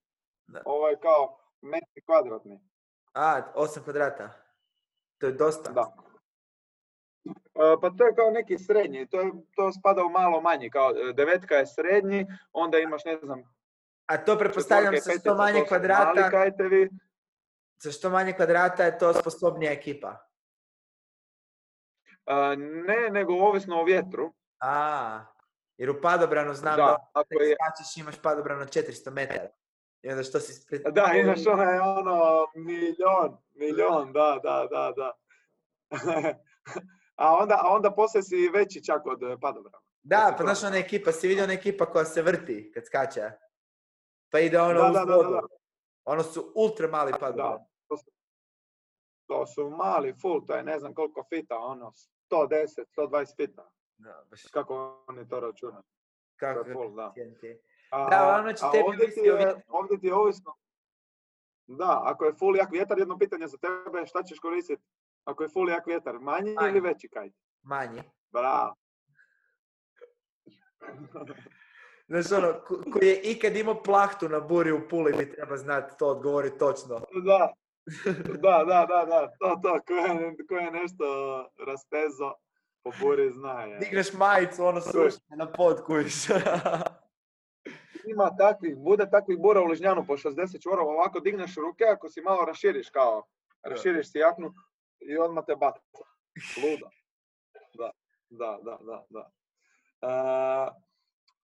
Da. Ovo je kao metri kvadratni. A, 8 kvadrata. To je dosta. Da. E, Pa to je kao neki srednji, to, je, to spada u malo manji, kao e, devetka je srednji, onda imaš ne znam, A to pretpostavljam sa što manje mali kvadrata, kajtevi. sa što manje kvadrata je to sposobnija ekipa. E, Ne, nego ovisno o vjetru. A, jer u padobranu znam Da, da, ako je, skačeš imaš padobran od 400 metara. I onda što si... Pred... da, imaš onaj ono milion, milion, da, da, da, da. a, onda, a onda poslije si veći čak od eh, padobrana. Da, pa znaš ona ekipa, si vidio ona ekipa koja se vrti kad skače? Pa ide ono Da, da. Ono su ultra mali padobran. Da, to su, to su mali, full, to je ne znam koliko fita, ono, 110, 120 fita. Da, baš Kako to računaju? To kako je full, da. A, Da, ono će a tebi ovdje ti, je, ovdje ti je ovisno. Da, ako je full jak vjetar, jedno pitanje za tebe, šta ćeš koristiti? Ako je full jak vjetar, manji Manji. ili veći kajt? Manji. Bravo. Znaš, ono, koji je ikad imao plahtu na buri u Puli, mi treba znati to odgovori točno. Da, da, da, da, da, to, to, ko je, ko je nešto rastezo po buri zna je. Digneš majicu, ono srušne na pod, kujiš. Ima takvih, bude takvih bura u Ližnjanu po 60 čvorova, ovako digneš ruke, ako si malo raširiš kao, raširiš si jaknu i odmah te baca. Luda. Da, da, da, da. da.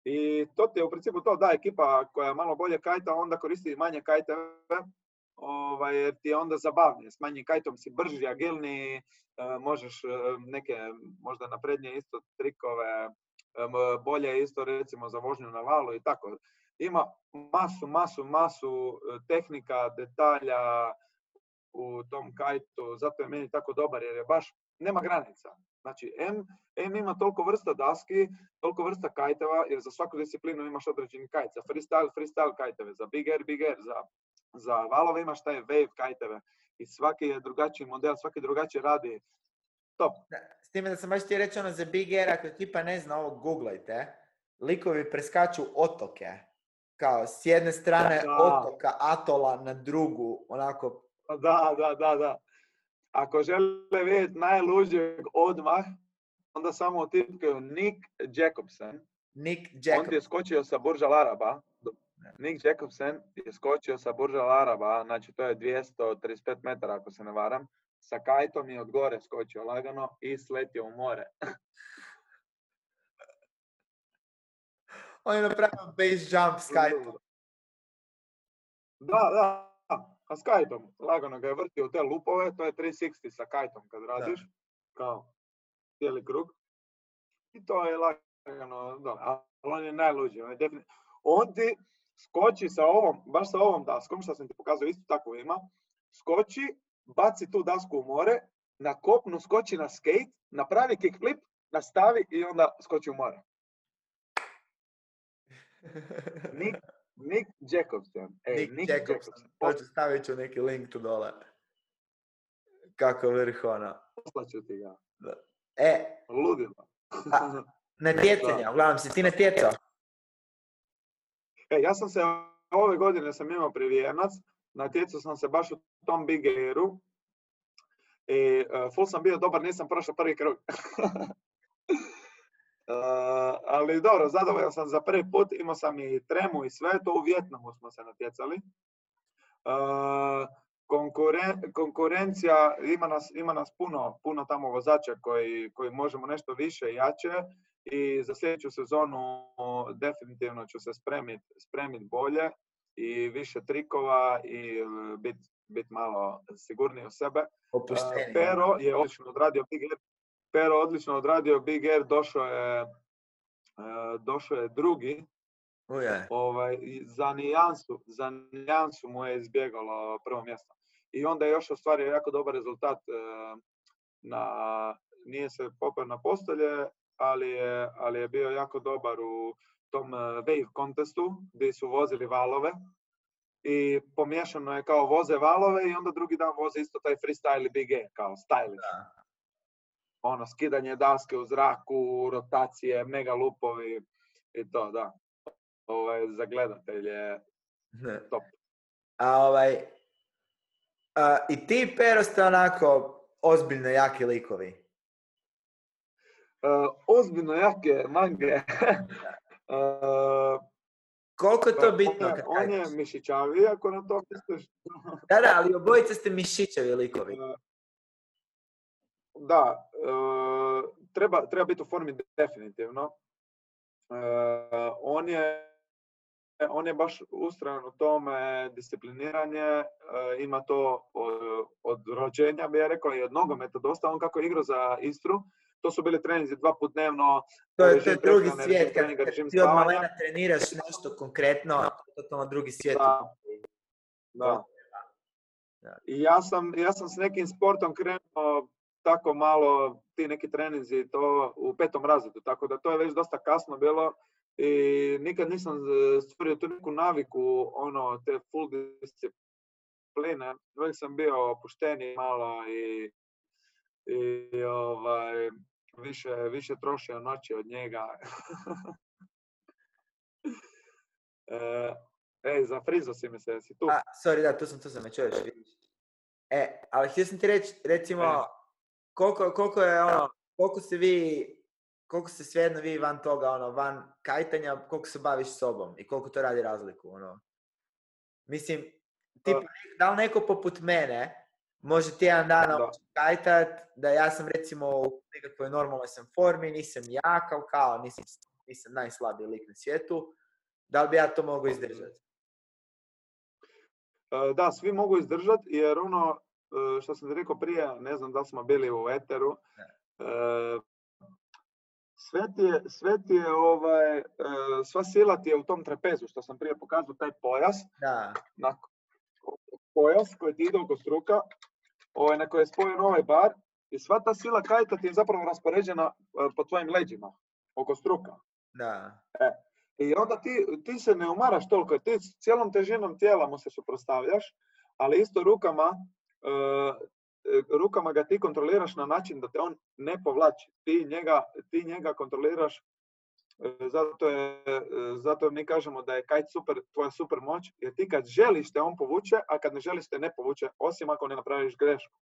I to ti je u principu to, da, ekipa koja malo bolje kajta, onda koristi manje kajteve, ovaj, jer ti je onda zabavnije. S manjim kajtom si brži, agilniji, e, možeš e, neke možda naprednije isto trikove, bolje isto recimo za vožnju na valu i tako. Ima masu, masu, masu e, tehnika, detalja u tom kajtu, zato je meni tako dobar jer je baš, nema granica. Znači, M, M ima toliko vrsta daski, toliko vrsta kajteva, jer za svaku disciplinu imaš određeni kajt. Za freestyle, freestyle kajteve, za big air, big air, za, za valove imaš taj wave kajteve. I svaki je drugačiji model, svaki drugačije radi. Top. s time da sam baš ti reći ono za big air, ako ekipa ne zna ovo, googlajte. Likovi preskaču otoke. Kao s jedne strane otoka, atola na drugu, onako. Da, da, da, da. Ako žele vidjeti najluđeg odmah, onda samo utipkaju Nick Jacobsen. Nick Jacobsen. On je skočio sa Burža Laraba. Nick Jacobsen je skočio sa Burža Laraba, znači to je 235 metara ako se ne varam. Sa kajtom je od gore skočio lagano i sletio u more. On je napravio base jump s kajtom. Da, da, a s kajtom, lagano ga je vrtio u te lupove, to je 360 sa kajtom kad radiš, kao cijeli krug. I to je lagano, da, ali on je najluđi, on je. On ti skoči sa ovom, baš sa ovom daskom, što sam ti pokazao, isto tako ima, skoči, baci tu dasku u more, na kopnu skoči na skate, napravi kickflip, nastavi i onda skoči u more. Nick Jacobson. Nick, Nick Jacobson. Jacobson. stavit ću neki link tu dole. Kako vrh ona. Poslaću ti ga. E. Ludilo. natjecanja, uglavnom si ti natjecao. E, ja sam se ove godine sam imao privijenac, natjecao sam se baš u tom Big Airu. I uh, full sam bio dobar, nisam prošao prvi krug. ali dobro, zadovoljan sam za prvi put, imao sam i tremu i sve, to u Vjetnamu smo se natjecali. konkurencija, ima nas, ima nas puno, puno tamo vozača koji, koji možemo nešto više jače i za sljedeću sezonu definitivno ću se spremiti spremit bolje i više trikova i biti bit malo sigurniji u sebe. Pero je odlično odradio Big Pero odlično odradio Big Air, došao je, e, došao je drugi. Ovaj, za, nijansu, za nijansu mu je izbjegalo prvo mjesto. I onda je još ostvario jako dobar rezultat. Na, nije se popeo na postolje, ali je, ali je bio jako dobar u tom e, wave contestu gdje su vozili valove i pomiješano je kao voze valove i onda drugi dan voze isto taj freestyle big air kao stylish ono, skidanje daske u zraku, rotacije, mega lupovi i to, da. Ovaj, za gledatelje top. A ovaj, a, i ti, Pero, ste onako ozbiljno jaki likovi? Uh, ozbiljno jake mange. uh, Koliko je to bitno? On je, on je mišićavi, ako na to misliš. da, da, ali obojice ste mišićevi likovi. Uh, da, e, treba, treba biti u formi definitivno. E, on je on je baš ustrajan u tome discipliniranje, e, ima to od, rođenja, bi ja rekao, i od nogometa dosta. On kako je igrao za Istru, to su bili treninzi dva put dnevno. To je, to je drugi svijet, kad, kad ti od malena treniraš nešto konkretno, to je drugi svijet. Da. da. I ja sam, ja sam s nekim sportom krenuo tako malo ti neki treninzi to u petom razredu, tako da to je već dosta kasno bilo i nikad nisam stvorio tu neku naviku, ono, te full discipline. Uvijek sam bio opušteniji malo i, i ovaj, više, više trošio noći od njega. E, ej, za frizo si mi se, si tu? A, sorry, da, tu sam, tu sam, me čuješ, vidiš. E, ali htio sam ti reći, recimo, E. koliko, koliko je ono, koliko se vi, koliko se svejedno vi van toga, ono, van kajtanja, koliko se baviš sobom i koliko to radi razliku, ono. Mislim, tipa, da li neko poput mene može tjedan dana Da. kajtat, da ja sam recimo u nekakvoj normalnoj sam formi, nisam jak, ali kao nisam, nisam najslabiji lik na svijetu, da li bi ja to mogao izdržati? E, Da, svi mogu izdržati jer ono e, što sam ti rekao prije, ne znam da li smo bili u eteru, e, sve ti je, sve ti je ovaj, sva sila ti je u tom trapezu što sam prije pokazao, taj pojas, Da, na pojas koji ti ide oko struka, ovaj, na koji je spojen ovaj bar i sva ta sila kajta ti je zapravo raspoređena e, po tvojim leđima, oko struka. da, I onda ti, ti se ne umaraš toliko, ti cijelom težinom tijela mu se suprotstavljaš, ali isto rukama, e, e, rukama ga ti kontroliraš na način da te on ne povlači. Ti njega, ti njega kontroliraš, e, zato, je, e, zato mi kažemo da je kajt super, tvoja super moć, jer ti kad želiš te on povuče, a kad ne želiš te ne povuče, osim ako ne napraviš grešku.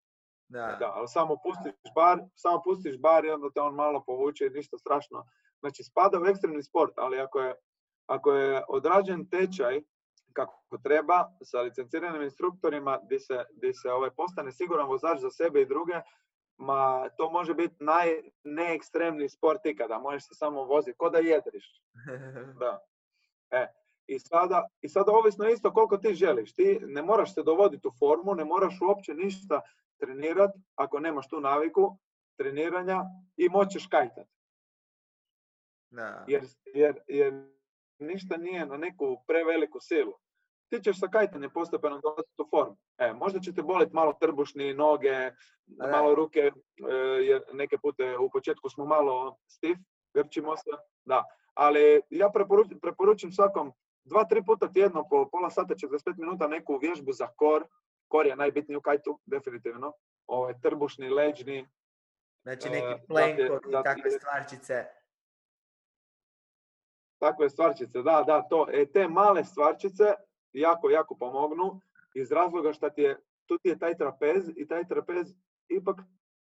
da. Da, ali samo pustiš bar, samo pustiš bar i onda te on malo povuče i ništa strašno. Znači spada u ekstremni sport, ali ako je, ako je odrađen tečaj kako treba sa licenciranim instruktorima gdje se, gdje se ovaj, postane siguran vozač za sebe i druge, ma to može biti naj neekstremniji sport ikada, možeš se samo voziti, ko da jedriš. Da. E, i sada, I sada ovisno isto koliko ti želiš. Ti ne moraš se dovoditi u formu, ne moraš uopće ništa trenirati ako nemaš tu naviku treniranja i moćeš kajtat. da. Jer, jer, jer ništa nije na neku preveliku silu. Ti ćeš sa kajtanjem postepeno dolaziti u formu. E, možda će te boliti malo trbušni, noge, da. malo ruke, e, jer neke pute u početku smo malo stif, grčimo se, da. Ali ja preporučujem, preporučujem svakom dva, tri puta tjedno po pola sata, 45 minuta neku vježbu za kor. Kor je najbitniji u kajtu, definitivno. Ovaj, trbušni, leđni, Znači e, neki da i takve stvarčice. takve stvarčice, da, da, to. E, te male stvarčice jako, jako pomognu iz razloga što ti je, tu ti je taj trapez i taj trapez ipak,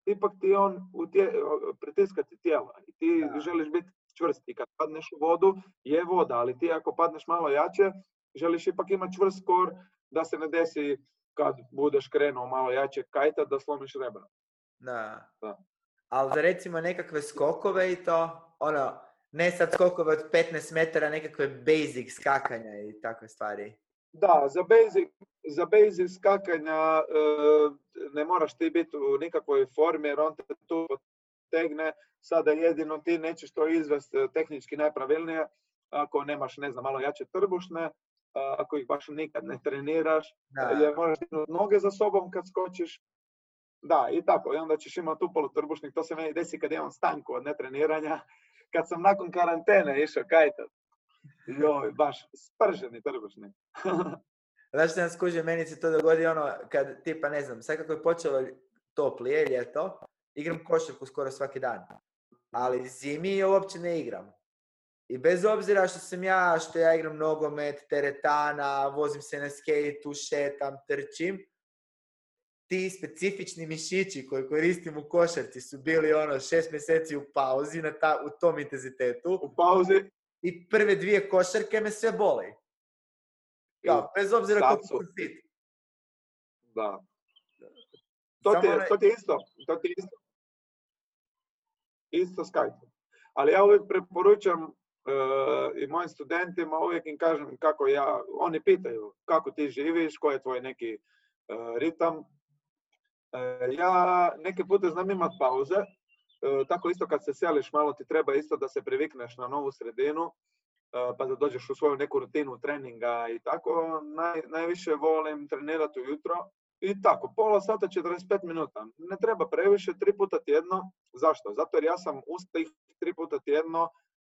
ipak ti on utje, pritiska ti tijelo i ti Da. želiš biti čvrst i kad padneš u vodu je voda, ali ti ako padneš malo jače, želiš ipak imati čvrst kor da se ne desi kad budeš krenuo malo jače kajta da slomiš rebra. Da. Da. Ali za recimo nekakve skokove i to, ono, ne sad skokove od 15 metara, nekakve basic skakanja i takve stvari. Da, za basic, za basic skakanja e, ne moraš ti biti u nikakvoj formi jer on te tu tegne. Sada jedino ti nećeš to izvesti e, tehnički najpravilnije ako nemaš, ne znam, malo jače trbušne, ako ih baš nikad ne treniraš, Da. jer moraš noge za sobom kad skočiš. Da, i tako, i onda ćeš imati upolu trbušnik, to se meni desi kad imam stanku od netreniranja, kad sam nakon karantene išao kajtat. Joj, baš sprženi trbušnik. Znaš što sam skužio, meni se to dogodi ono, kad tipa ne znam, sad kako je počelo toplije, ljeto, igram košarku skoro svaki dan. Ali zimi uopće ne igram. I bez obzira što sam ja, što ja igram nogomet, teretana, vozim se na skejtu, šetam, trčim, ti specifični mišići koji koristim u košarci su bili ono šest mjeseci u pauzi na ta, u tom intenzitetu U pauzi i prve dvije košarke me sve boli. Kao, bez obzira koliko sam fit. Da. To ti, je, to ti je isto, to ti je isto. Isto Skype. Ali ja uvijek preporučam e, i mojim studentima, uvijek im kažem kako ja, oni pitaju kako ti živiš, koji je tvoj neki e, ritam. E, ja neke pute znam imat pauze, tako isto kad se seliš malo ti treba isto da se privikneš na novu sredinu, e, pa da dođeš u svoju neku rutinu treninga i tako. Naj, najviše volim trenirati ujutro, i tako, pola sata, 45 minuta. Ne treba previše, tri puta tjedno. Zašto? Zato jer ja sam uz tih tri puta tjedno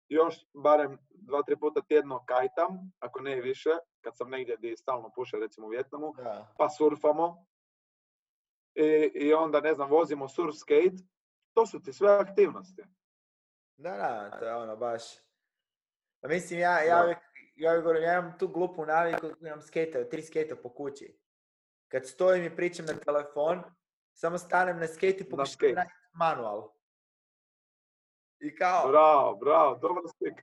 još barem dva, tri puta tjedno kajtam, ako ne i više, kad sam negdje gdje stalno puše, recimo u Vjetnamu, Da. pa surfamo. I, I onda, ne znam, vozimo surf skate. To su ti sve aktivnosti. Da, da, to je ono baš... Pa mislim, ja, ja uvijek ja govorim, ja imam tu glupu naviku, imam skate, tri skate po kući. Kad stojim i pričam na telefon, samo stanem na skate i pokušam skate. manual. I kao, Bravo, bravo, dobar stik.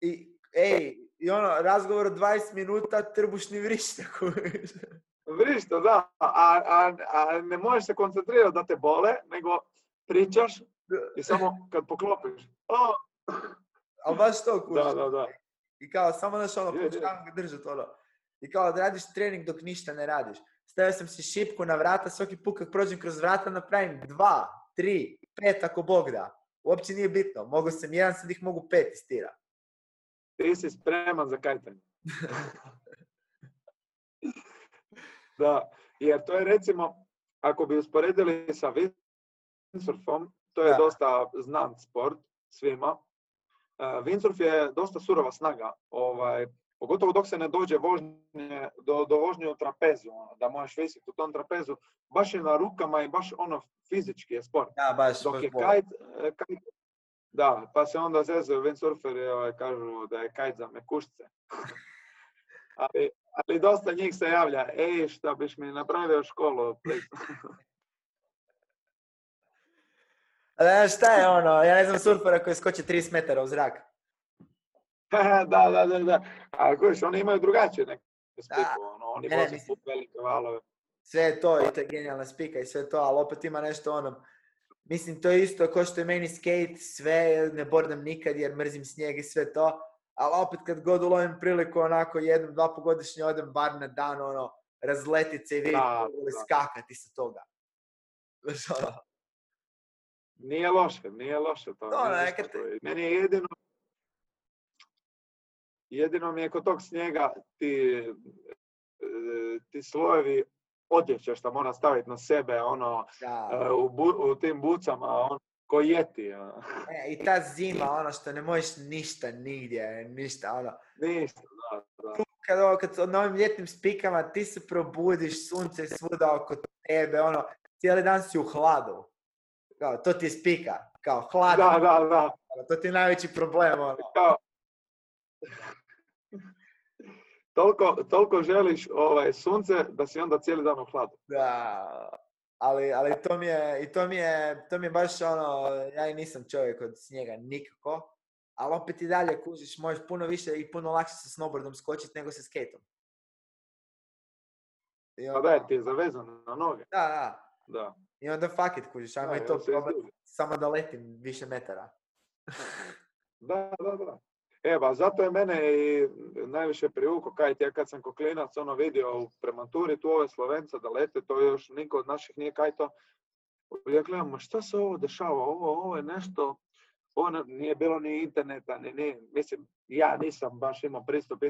i, ej, i ono, razgovor od 20 minuta, trbušni vrišta. Vrišta, da, a, a, a ne možeš se koncentrirati da te bole, nego pričaš i samo kad poklopiš. Ali baš to kužiš. da, da, da. I kao, samo znaš ono, pokušavam ga držati ono. I kao, da radiš trening dok ništa ne radiš. Stavio sam si šipku na vrata, svaki put kad prođem kroz vrata napravim dva, tri, pet ako Bog da. Uopće nije bitno. Mogu sam jedan, sad ih mogu pet istira. Ti si spreman za kajtanje. Da, jer to je recimo, ako bi usporedili sa windsurfom, to je dosta znan sport svima. Uh, windsurf je dosta surova snaga, ovaj, pogotovo dok se ne dođe vožnje, do, do vožnje u trapezu, ono, da možeš visiti u tom trapezu, baš je na rukama i baš ono fizički je sport. Da, baš. Dok je kajt, e, kajt, da, pa se onda zezaju windsurferi, ovaj, kažu da je kajt za mekušce. ali, ali dosta njih se javlja, ej, šta biš mi napravio školu? please?" A znaš šta je ono, ja ne znam surfera koji skoči 30 metara u zrak. da, da, da, da. A kojiš, oni imaju drugačije neke spiku, ono, oni voze pup velike valove. Sve je to i to je genijalna spika i sve to, ali opet ima nešto ono, mislim to je isto kao što je meni skate, sve ne bordam nikad jer mrzim snijeg i sve to, ali opet kad god ulovim priliku onako jednom, dva po godišnje odem bar na dan ono, razletit se i vidjeti skakati sa toga. Znaš, ono, Nije loše, nije loše to. Nije to. Meni je jedino, jedino mi je kod tog snijega ti, e, ti slojevi odjeće što mora staviti na sebe, ono, da. e, u, bu- u tim bucama, ono, ko jeti. ono. E, I ta zima, ono što ne možeš ništa nigdje, ništa, ono. Ništa, da, da. kad, ovo- kad na ovim ljetnim spikama ti se probudiš, sunce je svuda oko tebe, ono, cijeli dan si u hladu. Kao, to ti je spika, kao hlad, Da, da, da. to ti je najveći problem, ono. Kao, toliko, toliko želiš ovaj, sunce da si onda cijeli dan u hladu. Da, ali, ali to mi je, i to mi je, to mi je baš ono, ja i nisam čovjek od snijega nikako, ali opet i dalje kužiš, možeš puno više i puno lakše sa snowboardom skočiti nego sa skateom. I Pa onda- da, ti je zavezan na noge. da, da. Da. I onda fuck it, kužiš, ajmo i to izgubi. samo da letim više metara. Da, da, da. Evo, zato je mene i najviše privuko, kaj ja kad sam ko klinac ono vidio u prematuri tu ove Slovenca da lete, to još niko od naših nije kaj to. Ja gledam, ma šta se ovo dešava, ovo, ovo je nešto, ne- nije bilo ni interneta, ni, ni, mislim, ja nisam baš imao pristup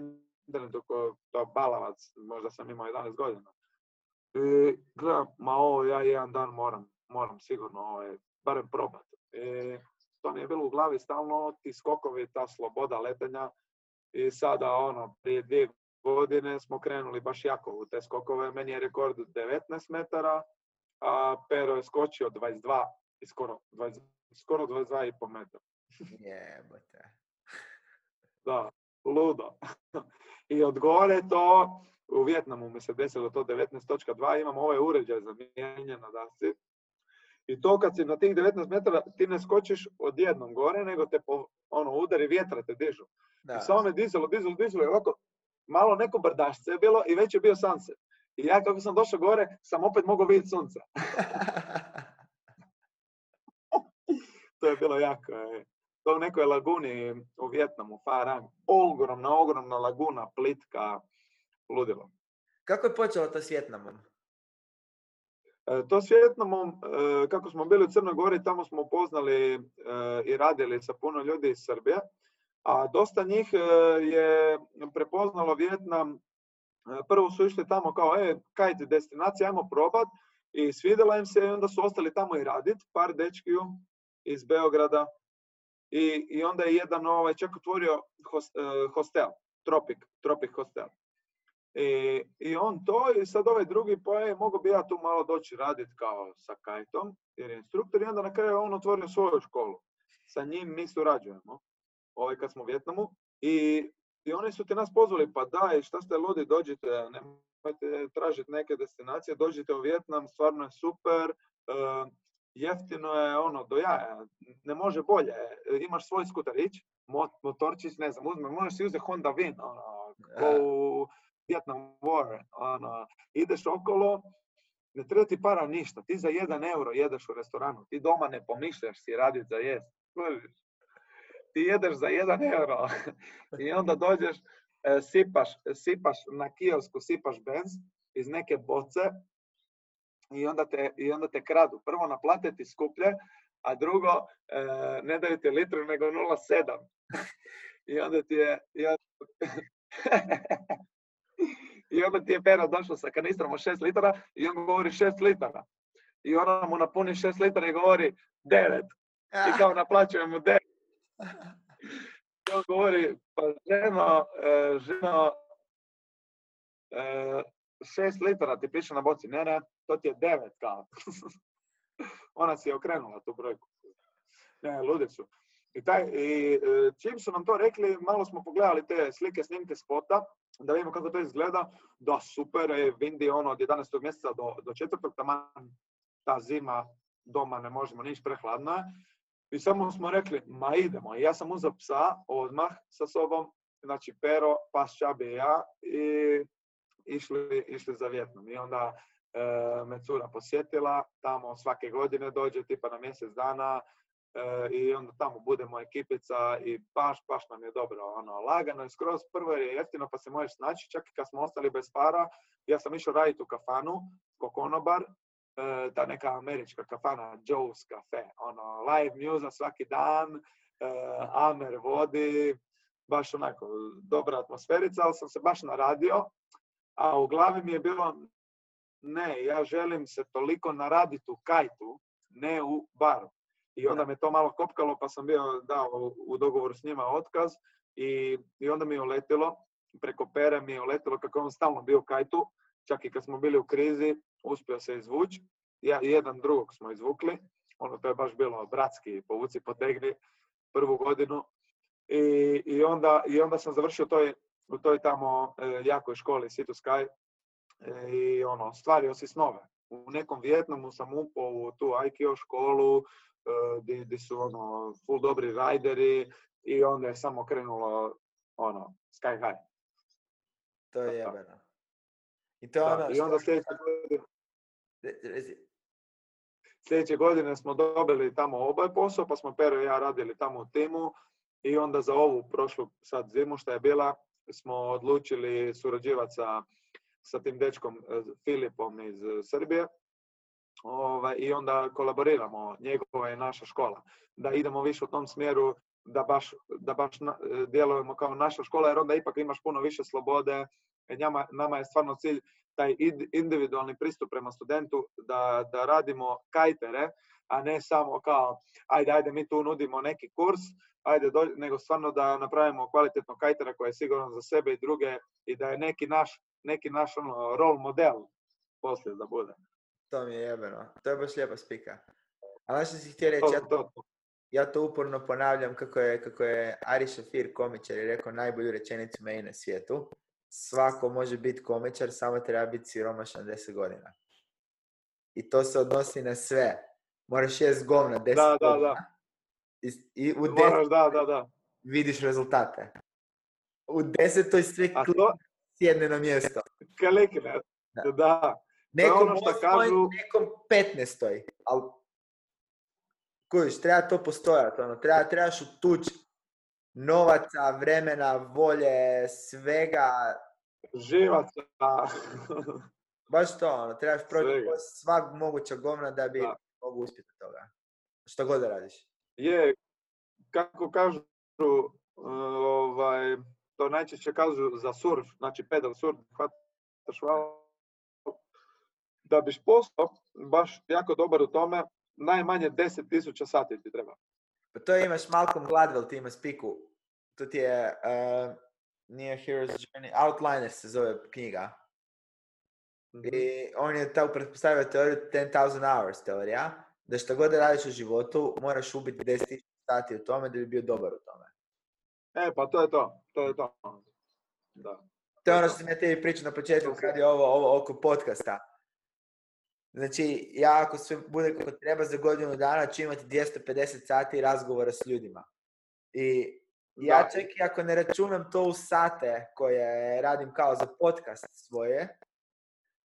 internetu to balavac, možda sam imao 11 godina. I gledam, ma ovo ja jedan dan moram, moram sigurno ovaj, barem probati. I to mi je bilo u glavi stalno, ti skokovi, ta sloboda letenja. I sada, ono, prije dvije godine smo krenuli baš jako u te skokove. Meni je rekord 19 metara, a Pero je skočio 22 i skoro, 20, skoro 22,5 metara. Jebote. Da, ludo. I od gore to, u Vjetnamu mi se desilo to 19.2, imam ovaj uređaj za mijenjanje na dasci. I to kad si na tih 19 metara, ti ne skočiš odjednom gore, nego te po, ono, udari vjetra te dižu. Da. I samo me dizalo, dizalo, dizalo i ovako, malo neko brdašce je bilo i već je bio sunset. I ja kako sam došao gore, sam opet mogao vidjeti sunca. To je bilo jako. E. To u nekoj laguni u Vjetnamu, Farang. Ogromna, ogromna laguna, plitka, ludilo. Kako je počelo to s Vjetnamom? E, To s Vjetnamom, e, kako smo bili u Crnoj Gori, tamo smo upoznali e, i radili sa puno ljudi iz Srbije, a dosta njih je prepoznalo Vjetnam, prvo su išli tamo kao, e, kaj ti destinacija, ajmo probat, i svidjela im se i onda su ostali tamo i radit, par dečkiju iz Beograda, i, i onda je jedan ovaj, čak otvorio hos- hostel, Tropic, Tropic hostel. I, I on to, i sad ovaj drugi pa je, mogu bi ja tu malo doći raditi kao sa kajtom, jer je instruktor, i onda na kraju on otvorio svoju školu. Sa njim mi surađujemo, ovaj kad smo u Vjetnamu, i, I oni su ti nas pozvali, pa daj, šta ste ludi, dođite, nemojte tražiti neke destinacije, dođite u Vjetnam, stvarno je super, e, jeftino je ono, do jaja, ne može bolje, imaš svoj skutarić, motorčić, ne znam, uzme, možeš si uzeti Honda Vin, ono, ko u Vietnam War, ono, ideš okolo, ne treba ti para ništa, ti za jedan euro jedeš u restoranu, ti doma ne pomišljaš si raditi za jest. Ti jedeš za jedan euro i onda dođeš, e, sipaš, sipaš na kiosku, sipaš benz iz neke boce i onda te, i onda te kradu. Prvo naplate ti skuplje, a drugo e, ne daju ti litru nego 0,7. I onda ti je... I onda, I onda ti je Pero došao sa kanistrom od 6 litara i on govori 6 litara. I ona mu napuni 6 litara i govori 9. I kao naplaćuje mu 9. I on govori, pa ženo, e, ženo, 6 e, litara ti piše na boci. Ne, ne, to ti je 9 kao. Ona si je okrenula tu brojku. Ne, ludi su. I, taj, i e, čim su nam to rekli, malo smo pogledali te slike, snimke spota, da vidimo kako to izgleda. Da, super, je vindi ono od 11. mjeseca do, do 4. taman ta zima doma ne možemo niš prehladno je. I samo smo rekli, ma idemo. Ja sam uzeo psa odmah sa sobom, znači Pero, pas Čabi i ja, i išli, išli za Vjetnam. I onda e, me cura posjetila, tamo svake godine dođe, tipa na mjesec dana, i onda tamo budemo ekipica i baš, baš nam je dobro, ono, lagano je skroz, prvo je jeftino pa se možeš snaći, čak i kad smo ostali bez para, ja sam išao raditi u kafanu, kokonobar, e, ta neka američka kafana, Joe's Cafe, ono, live music svaki dan, e, Amer vodi, baš onako dobra atmosferica, ali sam se baš naradio, a u glavi mi je bilo, ne, ja želim se toliko naraditi u kajtu, ne u baru. I onda me to malo kopkalo, pa sam bio dao u dogovoru s njima otkaz i, i onda mi je uletilo, preko pere mi je uletilo kako on stalno bio kajtu, čak i kad smo bili u krizi, uspio se izvući. Ja, jedan drugog smo izvukli, ono to je baš bilo bratski, povuci, potegni prvu godinu. I, i, onda, i onda sam završio toj, u toj tamo e, jakoj školi Situ Sky e, i ono, stvario si snove. U nekom Vjetnamu sam upao u tu Aikio školu, gdje su ono, full dobri rajderi i onda je samo krenulo ono, sky high. To je jebeno. I to ono I onda sljedeće godine, sljedeće godine smo dobili tamo obaj posao, pa smo Pero i ja radili tamo u timu i onda za ovu prošlu sad zimu što je bila smo odlučili surađivati sa, sa tim dečkom eh, Filipom iz Srbije ovaj, i onda kolaboriramo, njegova je naša škola. Da idemo više u tom smjeru da baš, da baš djelujemo kao naša škola, jer onda ipak imaš puno više slobode. E, njama, nama je stvarno cilj taj individualni pristup prema studentu, da, da radimo kajtere, a ne samo kao, ajde, ajde, mi tu nudimo neki kurs, ajde, nego stvarno da napravimo kvalitetno kajtera koje je sigurno za sebe i druge i da je neki naš, neki naš ono, role model poslije da bude. To mi je jebeno. To je baš lijepa spika. A znaš što si htio reći? Ja to, ja to uporno ponavljam kako je, kako je Ari Šafir komičar i rekao najbolju rečenicu meni na svijetu. Svako može biti komičar, samo treba biti siromašan 10 godina. I to se odnosi na sve. Moraš jest govna 10 da, da, Da. I, I, u Moraš, da, da, da. vidiš rezultate. U desetoj sve to... sjedne na mjesto. Kalikne, da. da. Nekom ono kažu... nekom 15. Ali, kojiš, treba to postojati, ono, treba, trebaš utuć novaca, vremena, volje, svega. Živaca. Baš to, ono, trebaš proći svak moguća govna da bi mogu uspjeti toga. Što god da radiš. Je, kako kažu, ovaj, to najčešće kažu za surf, znači pedal surf, hvataš da biš postao baš jako dobar u tome, najmanje 10.000 sati ti treba. Pa to imaš Malcolm Gladwell, ti ima spiku. To ti je uh, nije Hero's Journey, Outliners se zove knjiga. Mm-hmm. I on je ta pretpostavio teoriju 10,000 hours teorija, da što god radiš u životu, moraš ubiti 10.000 sati u tome da bi bio dobar u tome. E, pa to je to, to je to. Da. To je ono što sam ja tebi pričao na početku kad je ovo, ovo oko podcasta. Znači, ja ako sve bude kako treba za godinu dana ću imati 250 sati razgovora s ljudima. I ja Da. čak i ako ne računam to u sate koje radim kao za podcast svoje,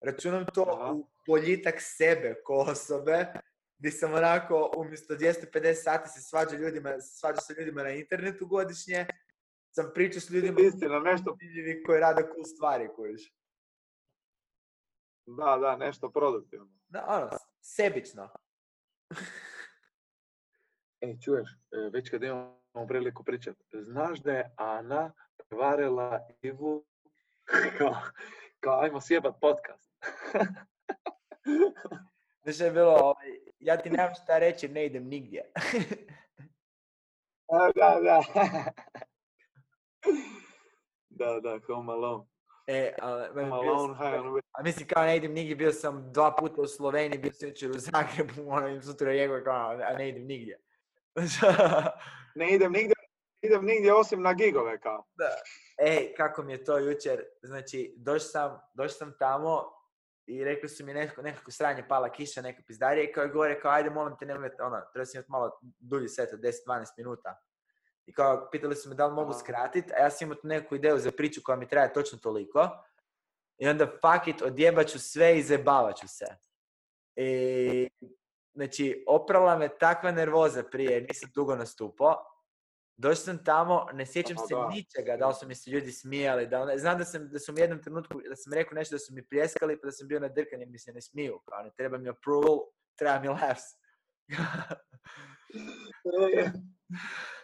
računam to Aha. u boljitak sebe ko osobe, gdje sam onako umjesto 250 sati se svađa ljudima, svađa sa ljudima na internetu godišnje, sam pričao s ljudima Istina, nešto, koji rade cool stvari, kojiš. da, da, nešto produktivno. Da, ono, sebično. E, čuješ, e, već kad imamo priliku pričat, znaš da je Ana prevarila Ivu kao, kao ajmo sjebat podcast. Znaš je bilo, ovaj, ja ti nemam šta reći, ne idem nigdje. Da, da. da, da, Home Alone. E, ali, Home bio on a mislim kao ne idem nigdje, bio sam dva puta u Sloveniji, bio sam jučer u Zagrebu, ono, sutra rekao kao, a ne idem nigdje. Ne idem nigdje, idem nigdje osim na gigove kao. Ej, kako mi je to jučer, znači, došao sam, došao sam tamo i rekli su mi nekako, nekako sranje pala kiša, neka pizdarija i kao je gore, kao ajde molim te nemoj, ono, treba sam imati malo dulji set od 10-12 minuta. I kao, pitali su me da li mogu skratiti, a ja sam imao tu neku ideju za priču koja mi traje točno toliko. I onda fuck it, odjebat ću sve i zajebavat ću se. I, znači, oprala me takva nervoza prije, nisam dugo nastupao. Došao sam tamo, ne sjećam se da. ničega, da li su mi se ljudi smijali, da li- znam da sam, da su mi u jednom trenutku, da sam rekao nešto da su mi pljeskali, pa da sam bio nadrkan jer mi se ne smiju, kao ne treba mi approval, treba mi laughs.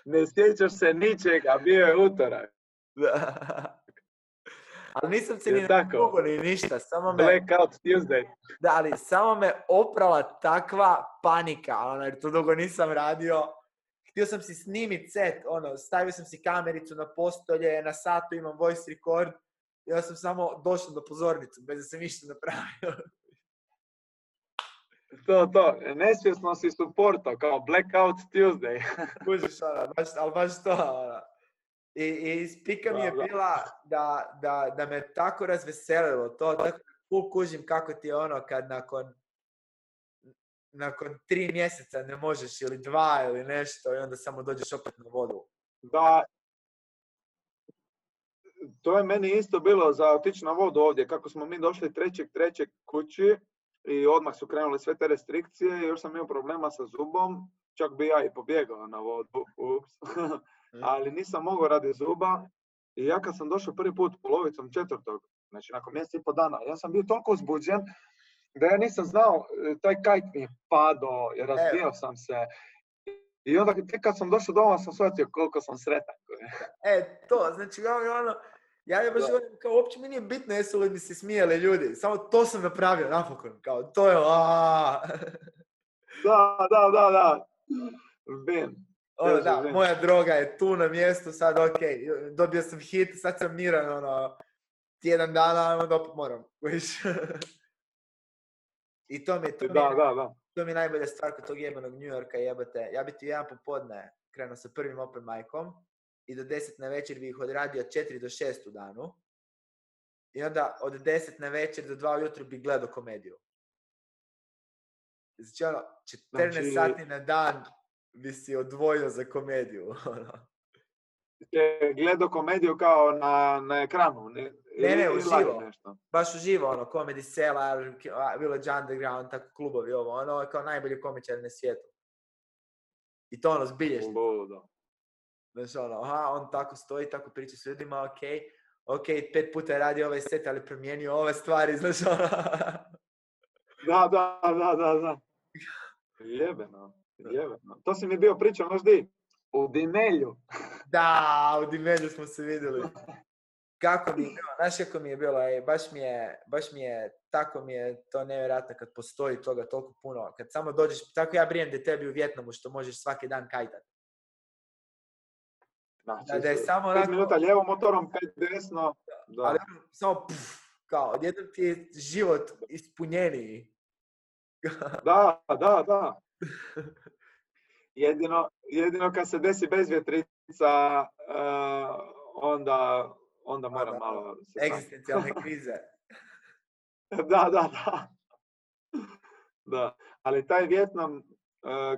Ne sjećaš se ničega, bio je utorak. ali nisam se ni tako? ni ništa, samo me, Blackout Tuesday. da, ali samo me oprala takva panika, ono, jer to dugo nisam radio. Htio sam si snimit set, ono, stavio sam si kamericu na postolje, na satu imam voice record, ja sam samo došao do pozornice, bez da sam ništa napravio. To, to, nesvjesno si supporto, kao Blackout Tuesday. Kužiš, ono, baš, ali baš to, ono. I, i spika mi je bila da, da, da me tako razveselilo to, tako full kužim kako ti je ono kad nakon nakon tri mjeseca ne možeš ili dva ili nešto i onda samo dođeš opet na vodu. Da, to je meni isto bilo za otići na vodu ovdje, kako smo mi došli trećeg trećeg kući i odmah su krenule sve te restrikcije i još sam imao problema sa zubom, čak bi ja i pobjegao na vodu, ups. ali nisam mogao radi zuba i ja kad sam došao prvi put polovicom četvrtog, znači nakon mjesec i pol dana, ja sam bio toliko uzbuđen da ja nisam znao, e, taj kajt mi je padao, razbijao sam se. I onda tek kad sam došao doma sam shvatio koliko sam sretan. E, to, znači ono ja je baš Da. govorim, kao uopće mi nije bitno jesu li mi se smijali ljudi, samo to sam napravio napokon, kao to je aaa. Da, da, da, da. Ben. Ono, Teže, da, ben. moja droga je tu na mjestu, sad ok, dobio sam hit, sad sam miran, ono, tjedan dana, onda opet moram. I to mi, je- to, mi, Da, da, da. to mi je najbolja stvar kod tog jebanog New Yorka, jebate. Ja bi ti jedan popodne krenuo sa prvim open micom i do 10 na večer bi ih odradio od 4 do 6 u danu. I onda od 10 na večer do 2 ujutro bi gledao komediju. Znači ono, 14 Znači- sati na dan bi si odvojio za komediju. ono. Gledao komediju kao na, na ekranu. Ne, Ne, ne, uživo. Nešto. Baš uživo, ono, Comedy Cellar, Village Underground, tako klubovi, ovo, ono, kao najbolji komičar na svijetu. I to ono, zbilješ. Ludo. Znaš, ono, aha, on tako stoji, tako priča s ljudima, ok, ok, pet puta je radio ovaj set, ali promijenio ove stvari, znaš, ono. Da, da, da, da, da. Jebeno, jebeno. To si mi bio pričao, di? U Dimelju. da, u Dimelju smo se vidjeli. Kako mi je bilo, znaš kako mi je bilo, ej, baš mi je, baš mi je, tako mi je to nevjerojatno kad postoji toga toliko puno, kad samo dođeš, tako ja brijem da tebi u Vjetnamu što možeš svaki dan kajtat. Znači, Da, da je samo pet onako- minuta lijevo motorom, pet desno. Da. Ali ono, samo pff, kao, odjednom ti je život ispunjeniji. Da, da, da. Jedino, jedino kad se desi bezvjetrica, uh, onda, onda moram da. malo se Egzistencijalne krize. da, da, da. Da, ali taj Vjetnam, e,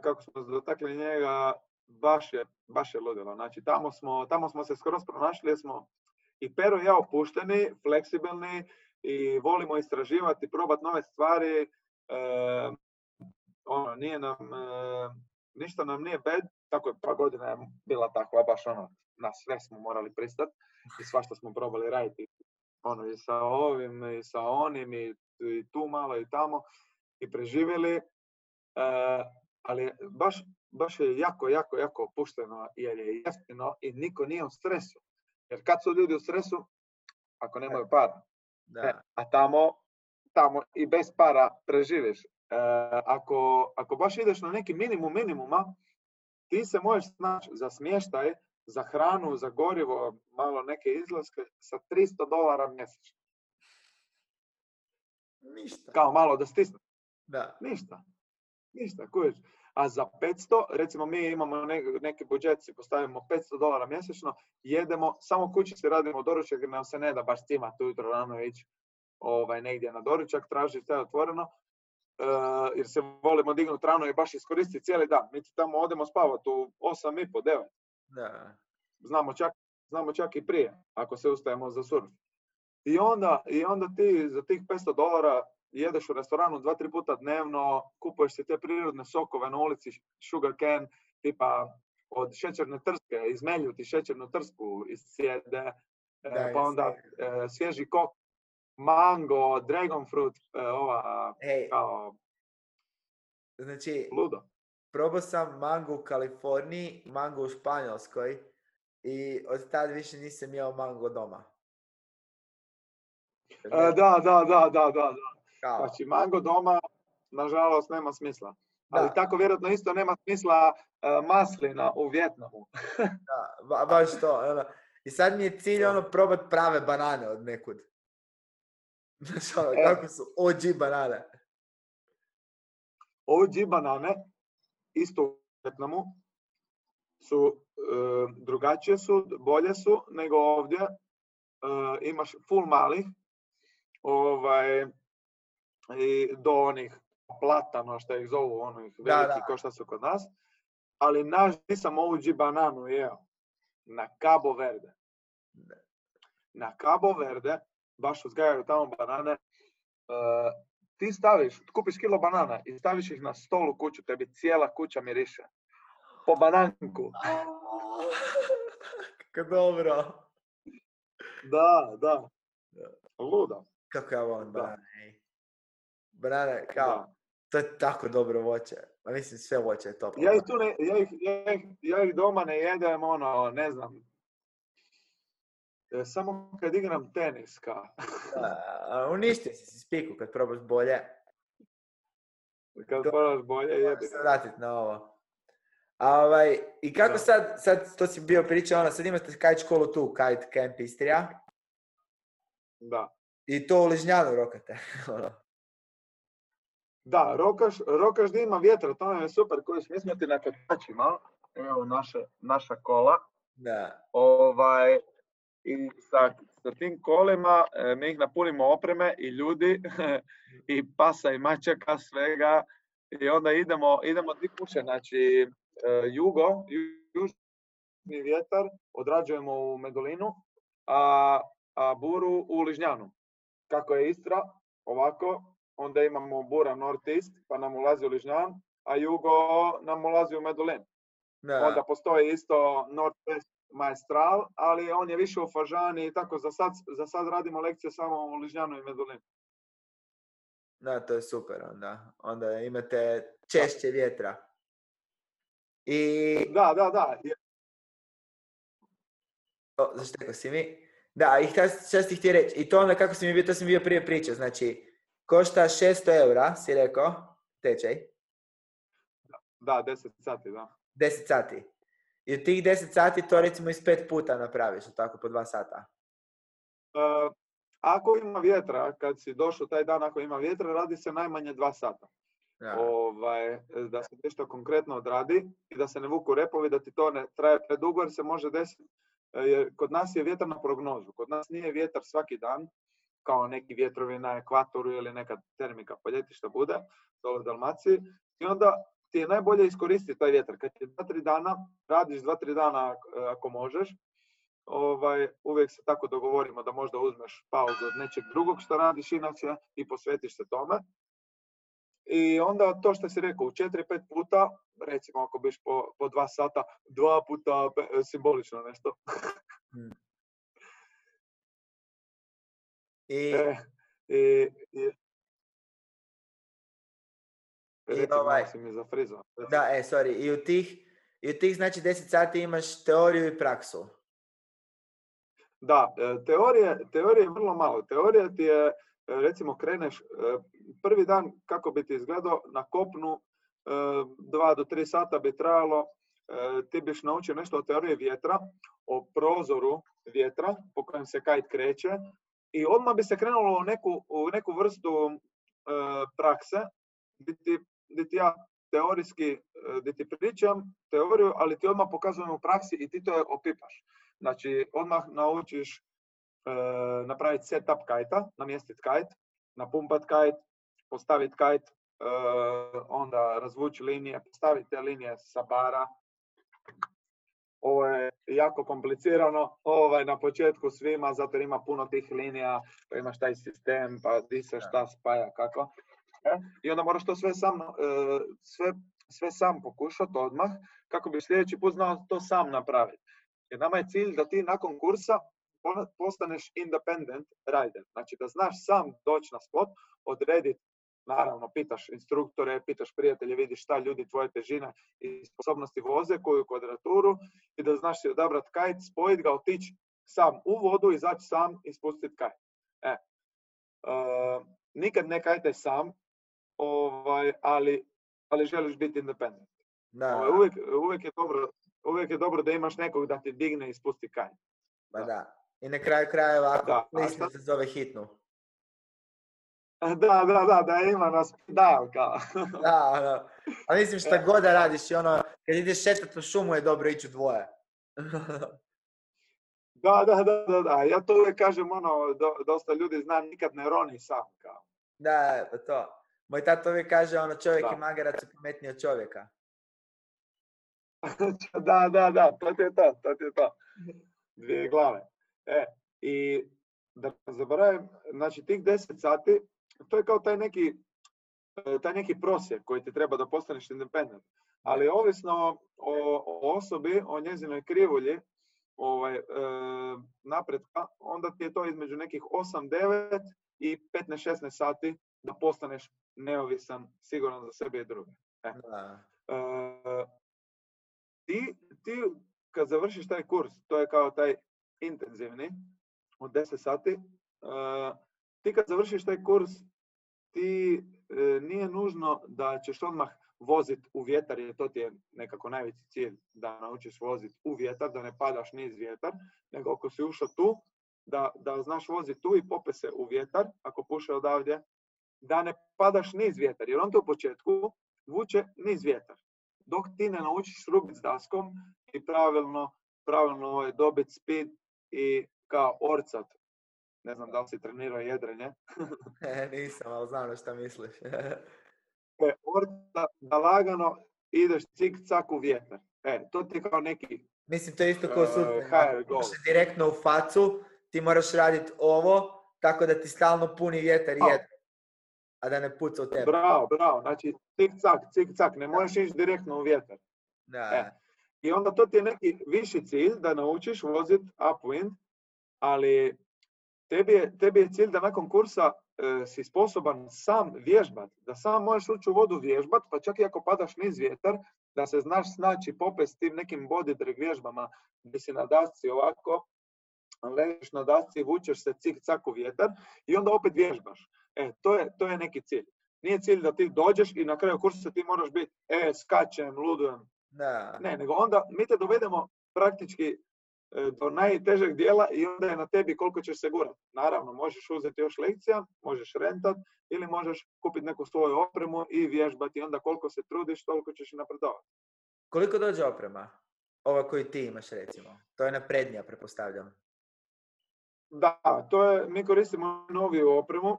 kako smo dotakli njega, baš je, baš je ludilo. Znači, tamo smo, tamo smo se skoro pronašli, smo i Pero i ja opušteni, fleksibilni i volimo istraživati, probati nove stvari. E, ono, nije nam, e, ništa nam nije bed, tako je pa godina je bila takva, baš ono, na sve smo morali pristati i svašta smo probali raditi. Ono, i sa ovim, i sa onim, i, i tu malo, i tamo, i preživjeli. E, ali baš, baš je jako, jako, jako opušteno jer je jeftino i niko nije u stresu. Jer kad su ljudi u stresu, ako nemaju para, Da. E, a tamo, tamo i bez para preživiš. E, ako, ako baš ideš na neki minimum minimuma, ti se možeš snaći za smještaj, za hranu, za gorivo, malo neke izlaske sa 300 dolara mjesečno. Ništa. Kao malo da stisne. Da. Ništa. Ništa, kužiš. A za 500, recimo mi imamo ne- neki budžet, si postavimo 500 dolara mjesečno, jedemo, samo kući si radimo doručak jer nam se ne da baš cimati ujutro rano ići ovaj, negdje na doručak, tražiti sve otvoreno, e, jer se volimo dignuti rano i baš iskoristiti cijeli dan. Mi tamo odemo spavati u 8 i po, 9. Da. Znamo čak, znamo čak i prije, ako se ustajemo za surf. I onda, I onda ti za tih 500 dolara jedeš u restoranu dva, tri puta dnevno, kupuješ si te prirodne sokove na ulici, sugar cane, tipa od šećerne trske, izmelju ti šećernu trsku iz sjede, e, Da, pa onda e, svježi kok, mango, dragon fruit, e, ova kao znači, ludo. probao sam mango u Kaliforniji, mango u Španjolskoj i od tad više nisam jeo mango doma. E, da, da, da, da, da, da. Kao, Znači, mango doma, nažalost, nema smisla. Ali Da. tako vjerojatno isto nema smisla e, maslina u Vjetnamu. da, ba- baš to. Ono. I sad mi je cilj ono probat prave banane od nekud. Znaš ono, E. kako su OG banane. OG banane, isto u Vjetnamu, su e, drugačije su, bolje su nego ovdje. E, imaš full malih, ovaj, i do onih platano što ih zovu, onih veliki ko što su kod nas. Ali naš nisam OG bananu jeo. Na Cabo Verde. Na Cabo Verde, baš uzgajaju tamo banane, e, ti staviš, kupiš kilo banana i staviš ih na stol u kuću, tebi cijela kuća miriše. Po bananku. Kako dobro. Da, da. Da. Ludo. Kako volim Da. banane. Banane, kao, Da. to je tako dobro voće. Ma mislim, sve voće je top. Ja ih, tu ne, ja, ih, ja, ih, ja ih doma ne jedem, ono, ne znam. E, Samo kad igram tenis, ka. Da, a uništio si si spiku kad probaš bolje. Kad To- moraš bolje, jebi. se vratit na ovo. A ovaj, I kako Da. sad, sad to si bio pričao, ono, sad imate kite školu tu, Kite Camp Istrija, Da. i to u Ližnjanu rokate. ono. Da, rokaš, rokaš da ima vjetra, to nam je super, koji smo ti na kotačima, evo naše, naša kola, da, ovaj, i sa, sa tim kolima e, mi ih napunimo opreme i ljudi i pasa i mačaka svega i onda idemo, idemo di kuće, znači e, jugo, ju- južni vjetar odrađujemo u Medulinu, a, a buru u Ližnjanu. Kako je Istra, ovako, onda imamo bura northeast, pa nam ulazi u Ližnjan, a jugo nam ulazi u Medulin. da, Onda postoji isto Northwest Maestral, ali on je više u Fažani i tako za sad, za sad radimo lekcije samo u Ližnjanu i Medulinu. da, to je super onda. Onda imate češće vjetra. I, Da, da, da. o, zašto si mi? Da, i šta, šta si htio reći? I to onda kako si mi bio, to sam bio prije pričao, znači, košta 600 eura, si rekao, tečaj, Da, 10 sati, da. 10 sati. I od tih 10 sati to recimo iz pet puta napraviš, tako, po dva sata. E, ako ima vjetra, kad si došao taj dan, ako ima vjetra, radi se najmanje dva sata. Da. Ovaj, da se nešto konkretno odradi i da se ne vuku repovi, da ti to ne traje predugo jer se može desiti jer kod nas je vjetar na prognozu. Kod nas nije vjetar svaki dan, kao neki vjetrovi na ekvatoru ili neka termika po ljeti bude, dole u Dalmaciji. I onda ti je najbolje iskoristiti taj vjetar. Kad je dva, tri dana, radiš dva, tri dana ako možeš, ovaj, uvijek se tako dogovorimo da možda uzmeš pauzu od nečeg drugog što radiš inače i posvetiš se tome. I onda to što si rekao, u četiri, pet puta, recimo ako biš po, po dva sata, dva puta simbolično nešto. Hmm. I, e, i, ovaj, si mi. Da, e, sorry. I u tih, i u tih znači 10 sati imaš teoriju i praksu. Da, e, teorije, teorije je vrlo malo. Teorija ti je, e, recimo, kreneš e, prvi dan kako bi ti izgledao na kopnu, dva do tri sata bi trajalo, ti biš naučio nešto o teoriji vjetra, o prozoru vjetra po kojem se kajt kreće i odmah bi se krenulo u neku, u neku vrstu prakse gdje ti, gdje ti ja teorijski gdje ti pričam teoriju, ali ti odmah pokazujem u praksi i ti to opipaš. Znači, odmah naučiš e, napraviti setup kajta, namjestiti kajt, napumpat kajt, postaviti kajt, e, onda razvući linije, postaviti te linije sa bara. Ovo je jako komplicirano ovaj, na početku svima, zato jer ima puno tih linija, pa imaš taj sistem, pa di se šta spaja, kako. E? I onda moraš to sve sam, e, sve, sve sam pokušati odmah, kako bi sljedeći put znao to sam napraviti. Jer nama je cilj da ti nakon kursa postaneš independent rider. Znači da znaš sam doći na spot, odrediti, naravno pitaš instruktore, pitaš prijatelje, vidiš šta ljudi tvoje težine i sposobnosti voze, koju kvadraturu i da znaš si odabrati kajt, spojiti ga, otići sam u vodu, izaći sam i spustiti kajt. E. Uh, nikad ne kajte sam, ovaj, ali, ali želiš biti independent. Da. Ovaj, uvijek, uvijek je dobro uvijek je dobro da imaš nekog da ti digne i spusti kaj. Ba da. I na kraju krajeva, ako mislim se zove hitnu. Da, da, da, da ima nas pedal kao. da, da. A mislim šta e. god da radiš i ono, kad ideš šetati u šumu je dobro ići u dvoje. da, da, da, da, da. Ja to uvijek kažem, ono, do, dosta ljudi zna nikad ne roni sam kao. Da, pa to. Moj tato uvijek kaže, ono, čovjek da. i magarac je pametniji od čovjeka. da, da, da, to ti je to, to ti je to. Dvije glave. E, i da zaboravim, znači tih 10 sati, to je kao taj neki, e, taj neki prosjek koji ti treba da postaneš independent. Ali ovisno o, o osobi, o njezinoj krivulji, ovaj, e, napretka, onda ti je to između nekih 8-9 i 15-16 sati da postaneš neovisan, siguran za sebe i druge. E. E, ti, ti kad završiš taj kurs, to je kao taj intenzivni od 10 sati, uh, ti kad završiš taj kurs, ti uh, nije nužno da ćeš odmah voziti u vjetar, jer to ti je nekako najveći cilj, da naučiš voziti u vjetar, da ne padaš niz vjetar, nego ako si ušao tu, da, da znaš voziti tu i pope se u vjetar, ako puše odavdje, da ne padaš niz vjetar, jer on to u početku vuče niz vjetar dok ti ne naučiš rubiti s daskom i pravilno, pravilno ovaj, dobiti speed i kao orcat. Ne znam da li si trenirao jedrenje. e, nisam, ali znam šta misliš. e, orca, da lagano ideš cik cak u vjetar. E, to ti je kao neki Mislim, to je isto kao sud. Uh, direktno u facu, ti moraš raditi ovo, tako da ti stalno puni vjetar jedno a da ne puca u tebe. Bravo, bravo. Znači, cik-cak, cik-cak, ne možeš ići direktno u vjetar. Da. E. I onda to ti je neki viši cilj da naučiš voziti upwind, ali tebi je, tebi je cilj da nakon kursa e, si sposoban sam vježbat, da sam možeš ući u vodu vježbat, pa čak i ako padaš niz vjetar, da se znaš snaći popest tim nekim body drag vježbama gdje si na dasci ovako, ležiš na dasci, vučeš se cik-cak u vjetar i onda opet vježbaš. E, to je, to je neki cilj. Nije cilj da ti dođeš i na kraju kursa ti moraš biti, e, skačem, ludujem. Da. Ne, nego onda mi te dovedemo praktički do najtežeg dijela i onda je na tebi koliko ćeš se gurati. Naravno, možeš uzeti još lekcija, možeš rentat ili možeš kupiti neku svoju opremu i vježbati. Onda koliko se trudiš, toliko ćeš i napredovati. Koliko dođe oprema? ova koju ti imaš recimo. To je naprednija, prepostavljam. Da, to je, mi koristimo noviju opremu,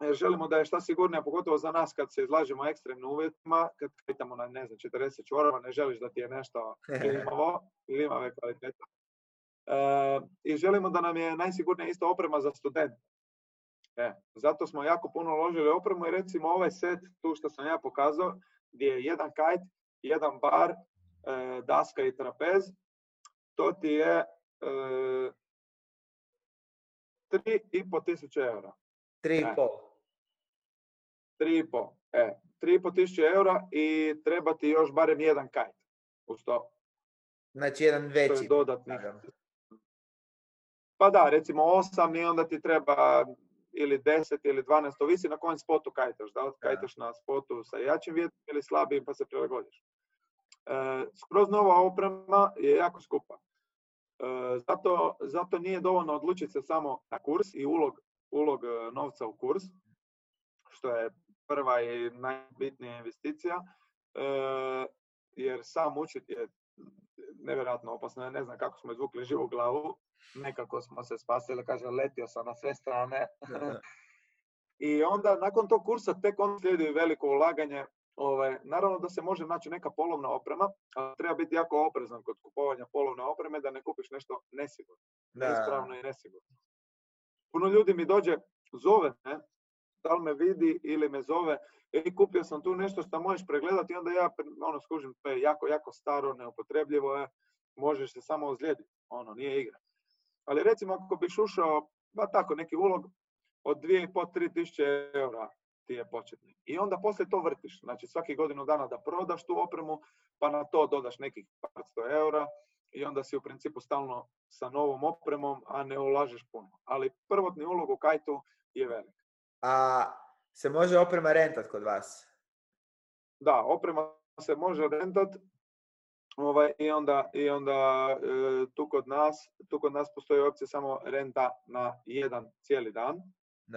jer želimo da je šta sigurnija, pogotovo za nas kad se izlažemo ekstremnim uvjetima, kad pitamo na, ne znam, 40 čvorova, ne želiš da ti je nešto klimavo, klimave kvaliteta. E, I želimo da nam je najsigurnija isto oprema za studente. E, zato smo jako puno uložili opremu i recimo ovaj set tu što sam ja pokazao, gdje je jedan kajt, jedan bar, e, daska i trapez, to ti je e, 3,5 tisuće eura. 3,5. E, 3,5. E, 3,5 tisuće eura i treba ti još barem jedan kajt uz to. Znači jedan veći. To je dodatni. Pa da, recimo 8 i onda ti treba ili 10 ili 12, ovisi na kojem spotu kajtaš. Da li kajtaš na spotu sa jačim vjetrom ili slabijim pa se prilagodiš. E, skroz nova oprema je jako skupa. E, zato, zato nije dovoljno odlučiti se samo na kurs i ulog, ulog e, novca u kurs, što je prva i najbitnija investicija, e, jer sam učiti je nevjerojatno opasno. Ne znam kako smo izvukli živu glavu, nekako smo se spasili, kaže, letio sam na sve strane. I onda nakon tog kursa tek on slijedi veliko ulaganje. Ovaj, naravno da se može naći neka polovna oprema, ali treba biti jako oprezan kod kupovanja polovne opreme da ne kupiš nešto nesigurno, neispravno i nesigurno. Puno ljudi mi dođe, zove me, da li me vidi ili me zove, i kupio sam tu nešto što možeš pregledati onda ja ono, skužim, to je jako, jako staro, neupotrebljivo je, možeš se samo ozlijediti, ono, nije igra. Ali recimo ako biš ušao, ba tako, neki ulog od 2,5-3 tisuće eura ti je početni. I onda poslije to vrtiš. Znači svaki godinu dana da prodaš tu opremu, pa na to dodaš nekih 500 eura i onda si u principu stalno sa novom opremom, a ne ulažeš puno. Ali prvotni ulog u kajtu je velik. A se može oprema rentat kod vas? Da, oprema se može rentat Ovaj, I onda, i onda e, tu, kod nas, tu kod nas postoji opcija samo renta na jedan cijeli dan.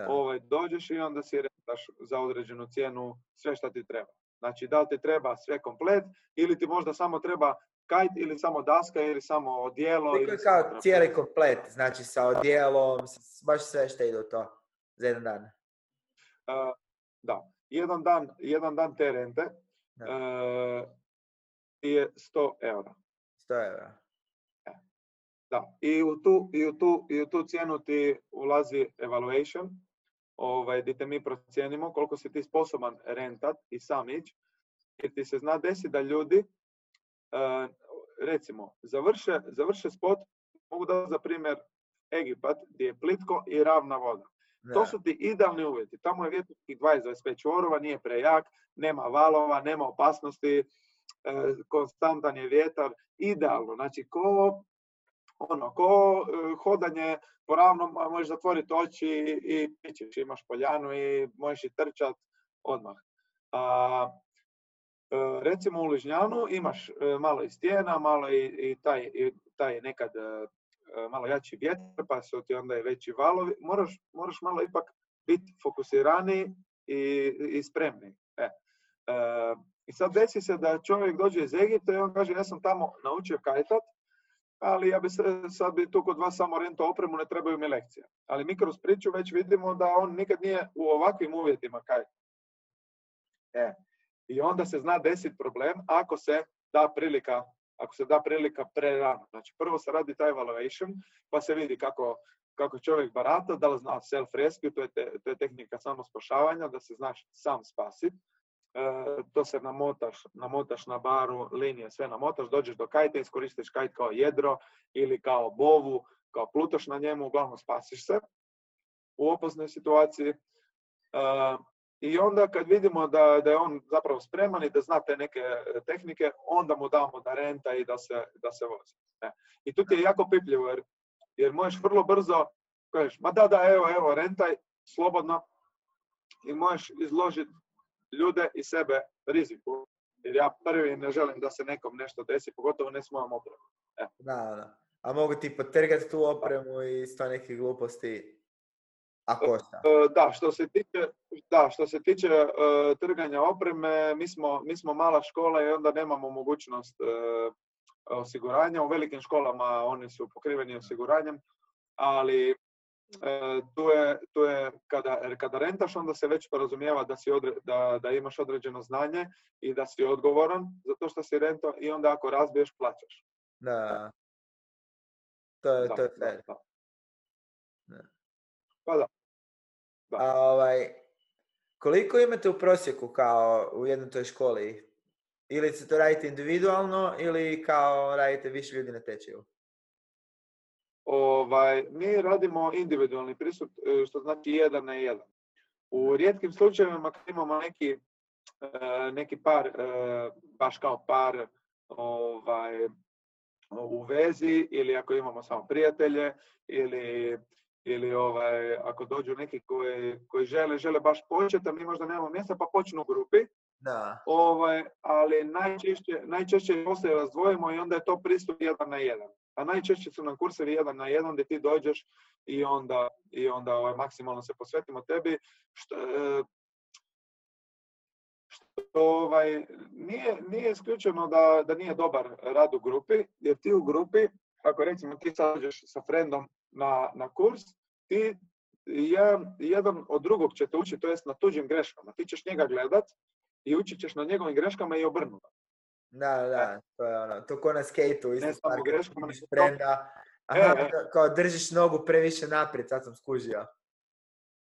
Ovaj, dođeš i onda si rentaš za određenu cijenu sve što ti treba. Znači, da li ti treba sve komplet ili ti možda samo treba kajt ili samo daska ili samo odijelo. ili kao cijeli komplet, znači sa odjelom, baš sve što ide u to za jedan dan. Uh, da, jedan dan, jedan dan te rente. Uh, je 100 eura. 100 eura. E, da, i u tu, i u tu, i u tu cijenu ti ulazi evaluation, ovaj, gdje te mi procijenimo koliko si ti sposoban rentat i sam ići, jer ti se zna desiti da ljudi, recimo, završe, završe spot, mogu da za primjer Egipat, gdje je plitko i ravna voda. To su ti idealni uvjeti. Tamo je vjetar 20-25 čvorova, nije prejak, nema valova, nema opasnosti, E, konstantan je vjetar, idealno. Znači, ko, ono, ko e, hodanje po ravnom, možeš zatvoriti oči i pićeš, imaš poljanu i možeš i trčat odmah. A, e, recimo u Ližnjanu imaš malo i stijena, malo i, i taj, i taj nekad malo jači vjetar, pa su ti onda i veći valovi. Moraš, moraš malo ipak biti fokusirani i, i spremni. E. I sad desi se da čovjek dođe iz Egipta i on kaže ja sam tamo naučio kajtat, ali ja bi sad bi tu kod vas samo rento opremu, ne trebaju mi lekcije. Ali mi kroz priču već vidimo da on nikad nije u ovakvim uvjetima kajtat. E, I onda se zna desiti problem ako se da prilika ako se da prilika prerano. Znači prvo se radi taj evaluation, pa se vidi kako, kako čovjek barata, da li zna self-rescue, to je, to je tehnika samospašavanja, da se znaš sam spasiti. E, to se namotaš, namotaš na baru, linije, sve namotaš, dođeš do kajta, iskoristiš kajt kao jedro ili kao bovu, kao plutoš na njemu, uglavnom spasiš se u opasnoj situaciji. E, I onda kad vidimo da, da je on zapravo spreman i da zna te neke tehnike, onda mu damo da renta i da se, da se vozi. E, I tu ti je jako pipljivo jer, jer možeš vrlo brzo, kažeš, ma da, da, evo, evo, rentaj, slobodno, i možeš izložiti ljude i sebe riziku. Jer ja prvi ne želim da se nekom nešto desi, pogotovo ne s mojom opremom. E. Da, da. A mogu ti potrgati tu opremu i sto neke gluposti, a košta? E, da, što se tiče, da, što se tiče uh, trganja opreme, mi smo, mi smo mala škola i onda nemamo mogućnost uh, osiguranja. U velikim školama oni su pokriveni osiguranjem, ali e, tu je, tu je kada, kada rentaš, onda se već porazumijeva da, si da, da imaš određeno znanje i da si odgovoran za to što si rento i onda ako razbiješ, plaćaš. Da. To je, to je fair. Pa da. A, ovaj, koliko imate u prosjeku kao u jednoj toj školi? Ili se to radite individualno ili kao radite više ljudi na tečaju? Ovaj, mi radimo individualni pristup, e, što znači jedan na jedan. U rijetkim slučajevima kad imamo neki, e, neki par, e, baš kao par ovaj, u vezi ili ako imamo samo prijatelje ili ili ovaj, ako dođu neki koji, koji žele, žele baš početi, a mi možda nemamo mjesta, pa počnu u grupi. Da. Ovaj, ali najčešće, najčešće poslije razdvojimo i onda je to pristup jedan na jedan. A najčešće su nam kursevi jedan na jedan gdje ti dođeš i onda, i onda ovaj, maksimalno se posvetimo tebi. Što, što ovaj, nije, nije isključeno da, da nije dobar rad u grupi, jer ti u grupi, ako recimo ti sad sa frendom na, na kurs, ti jedan, jedan od drugog ćete učiti, to jest na tuđim greškama. Ti ćeš njega gledat i učit ćeš na njegovim greškama i obrnuto. Da, da, to je ono, to ko na skateu, isto stvar, greškama, prenda, aha, e, e. kao držiš nogu previše naprijed, sad sam skužio.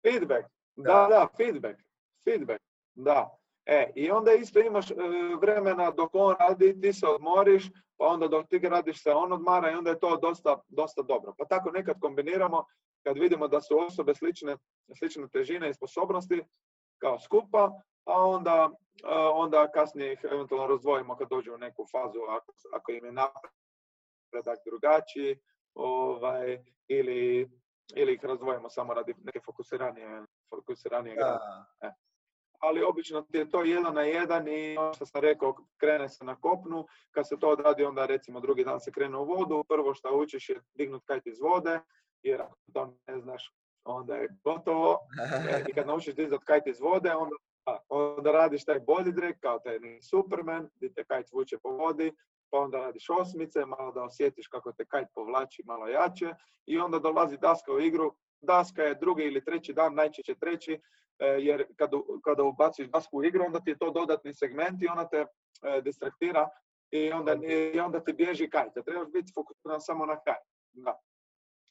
Feedback, da, da, da feedback, feedback, da. E, i onda isto imaš e, vremena dok on radi, ti se odmoriš, pa onda dok ti radiš se on odmara i onda je to dosta, dosta dobro. Pa tako nekad kombiniramo kad vidimo da su osobe slične, slične težine i sposobnosti kao skupa, a onda, onda kasnije ih eventualno razdvojimo kad dođu u neku fazu ako, ako im je napredak drugačiji ovaj, ili, ili ih razdvojimo samo radi neke fokusiranije, fokusiranije e ali obično ti je to jedan na jedan i ono što sam rekao, krene se na kopnu, kad se to odradi onda recimo drugi dan se krene u vodu, prvo što učiš je dignut kajt iz vode, jer ako to ne znaš, onda je gotovo. E, I kad naučiš dizat kajt iz vode, onda, onda radiš taj body drag kao taj Superman, gdje te kajt vuče po vodi, pa onda radiš osmice, malo da osjetiš kako te kajt povlači malo jače i onda dolazi daska u igru. Daska je drugi ili treći dan, najčešće treći, jer kada, kada ubaciš dasku u igru, onda ti je to dodatni segment i ona te e, distraktira i onda, i onda ti bježi kaj. Te trebaš biti fokusiran samo na kaj. Da.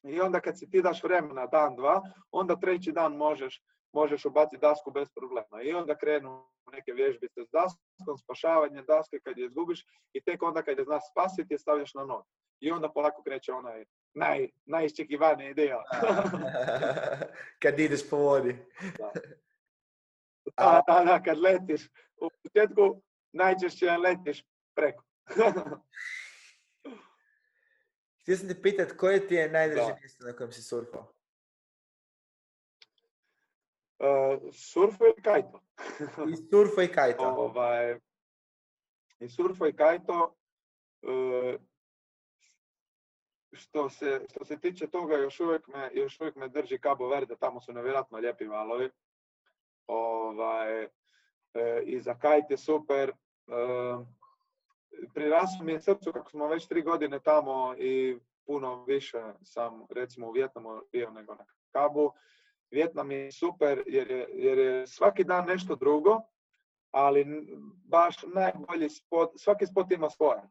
I onda kad si ti daš vremena dan, dva, onda treći dan možeš, možeš ubaciti dasku bez problema. I onda krenu neke vježbice s daskom, spašavanje daske kad je izgubiš i tek onda kad je znaš spasiti je stavljaš na nogu. I onda polako kreće onaj naj, najiščekivaniji dio. kad ideš po vodi. da. Da, da, da, kad letiš. U početku najčešće letiš preko. Htio sam ti pitat, koje ti je najdraže mjesto na kojem si surfao? Uh, surfo i kajto. I surfo i kajto. Ovaj, I surfo i kajto. Uh, što se, što se tiče toga, još uvijek me, još uvijek me drži Cabo Verde, tamo su nevjerojatno lijepi valovi. Ovaj, e, I za kajt je super. E, mi je srcu kako smo već tri godine tamo i puno više sam recimo u Vjetnamu bio nego na Kabu. Vjetnam je super jer je, jer je svaki dan nešto drugo, ali baš najbolji spot, svaki spot ima svoje.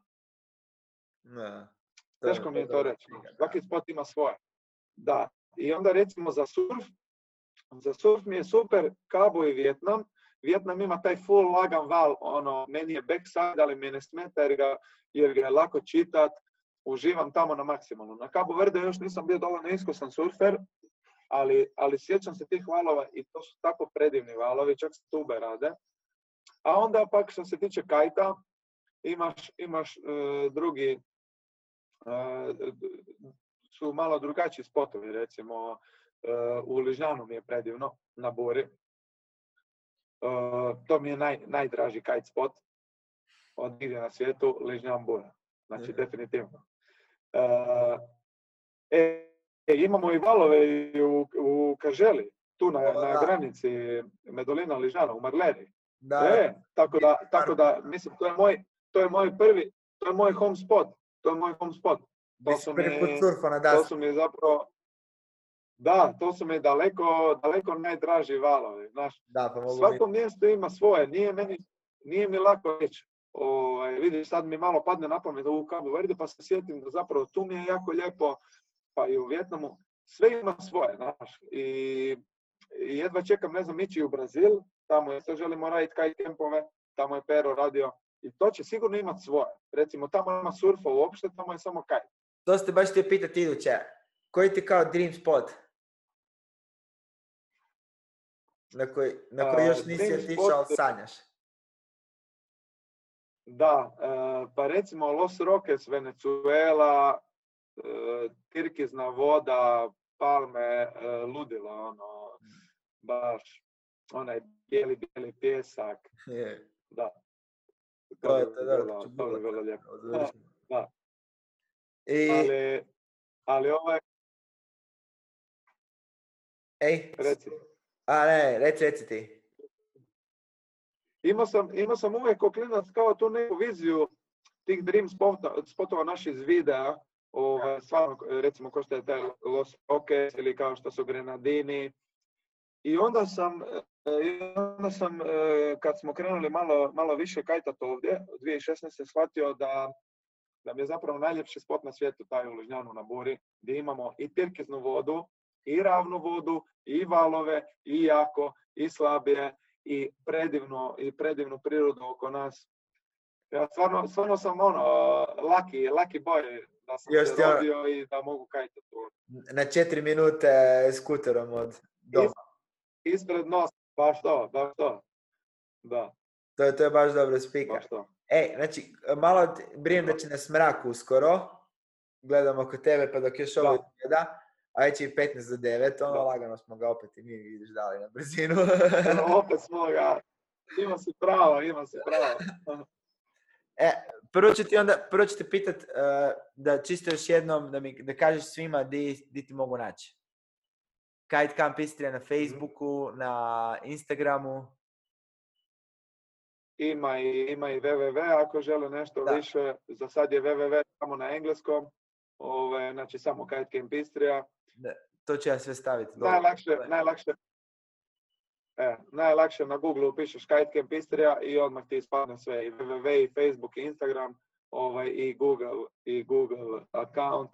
Ne. Teško mi je to reći. Svaki spot ima svoje. Da. I onda recimo za surf, za surf mi je super Cabo i Vjetnam. Vjetnam ima taj full lagan val, ono, meni je backside, ali mi ne smeta jer ga, jer ga je lako čitat. Uživam tamo na maksimalno. Na Cabo Verde još nisam bio dovoljno iskusan surfer, ali, ali sjećam se tih valova i to su tako predivni valovi, čak se tube rade. A onda pak što se tiče kajta, imaš, imaš e, drugi, su malo drugačiji spotovi, recimo u Ližnjanu mi je predivno, na Buri. To mi je naj, najdraži kite spot od nigdje na svijetu, Ližnjan Bura. Znači, mhm. definitivno. E, e, imamo i valove u, u Kaželi, tu na, na granici Medolina Ližnjana, u Marleri. Da. E, tako da, tako da, mislim, to je moj, to je moj prvi, to je moj home spot to je moj home spot. To su mi- surfao na To su mi zapravo, da, to su mi daleko, daleko najdraži valovi, znaš. Da, pa mogu Svako mjesto ima svoje, nije meni, nije mi lako reći. Ovaj, vidiš, sad mi malo padne na pamet u Cabo Verde, pa se sjetim da zapravo tu mi je jako lijepo, pa i u Vjetnamu, sve ima svoje, znaš. I, i jedva čekam, ne znam, ići u Brazil, tamo isto želimo raditi kite kempove, tamo je Pero radio, i to će sigurno imati svoje. Recimo, tamo ima surfa uopšte, tamo je samo kite. To ste baš htio pitati iduće. Koji ti kao dream spot? Na koji, na koji još nisi dream otišao, ali sanjaš? Da, e, pa recimo Los Roques, Venezuela, e, Tirkizna voda, palme, e, ludilo, ono, baš, onaj bijeli, bijeli pjesak, Je, da. Bi to, dobro, bilo- to bilo kad lijepo. ovo završimo. da. I, Ali, ali ovaj, ej, reci, a ne, reci, reci ti. imao sam, imao sam uvijek ko klinac kao tu neku viziju tih dream spota- spotova naših iz videa, ovaj, stvarno, recimo kao što je taj Los Roques ili kao što su Grenadini. I onda sam, e, i onda sam e, kad smo krenuli malo, malo više kajtat ovdje, 2016. shvatio da, da mi je zapravo najljepši spot na svijetu taj u Lužnjanu na Buri, gdje imamo i tirkiznu vodu, i ravnu vodu, i valove, i jako, i slabije, i predivno, i predivnu prirodu oko nas. Ja stvarno, stvarno sam ono, lucky, lucky boy da sam Još se rodio i da mogu kajtati tu. Na četiri minute skuterom od doma. Ispred nos, baš to, baš to. Da, To je, to je baš dobro spika. baš to. Ej, znači, malo brinem da će nas mrak uskoro. Gledamo oko tebe pa dok još ovo Da. izgleda. A već je i 15 do 9, ono Da. lagano smo ga opet i mi vidiš dali na brzinu. Evo, opet smo ga, ima si pravo, ima si pravo. e, prvo ću ti onda, prvo ću te pitat eh, da čisto još jednom da mi da kažeš svima di, di ti mogu naći. Kite Camp Istrija na Facebooku, na Instagramu. Ima i, ima i www ako žele nešto Da. više. Za sad je www samo na engleskom. Ove, znači samo Kite Camp Istrija. To ću ja sve staviti. Najlakše, najlakše, e, najlakše na Google upišeš Kite Camp Istrija i odmah ti ispadne sve i www i Facebook i Instagram ovaj, i Google i Google account.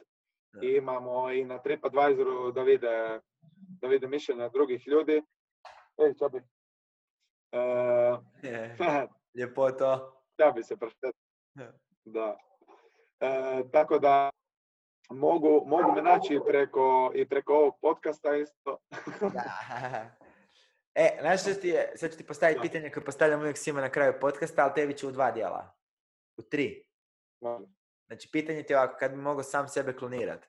Da. I imamo i na TripAdvisoru da vide, da vide mišljenja drugih ljudi. Ej, čabi. E, Je, Ljepoto. da bi se prošetati. Ja. Da. E, tako da mogu, mogu me naći i preko, i preko ovog podcasta isto. Da. E, znaš što ti je, sad ću ti postaviti pitanje koje postavljam uvijek svima na kraju podcasta, ali tebi ću u dva dijela. U tri. Znači, pitanje ti je ovako, kad bi mogao sam sebe klonirati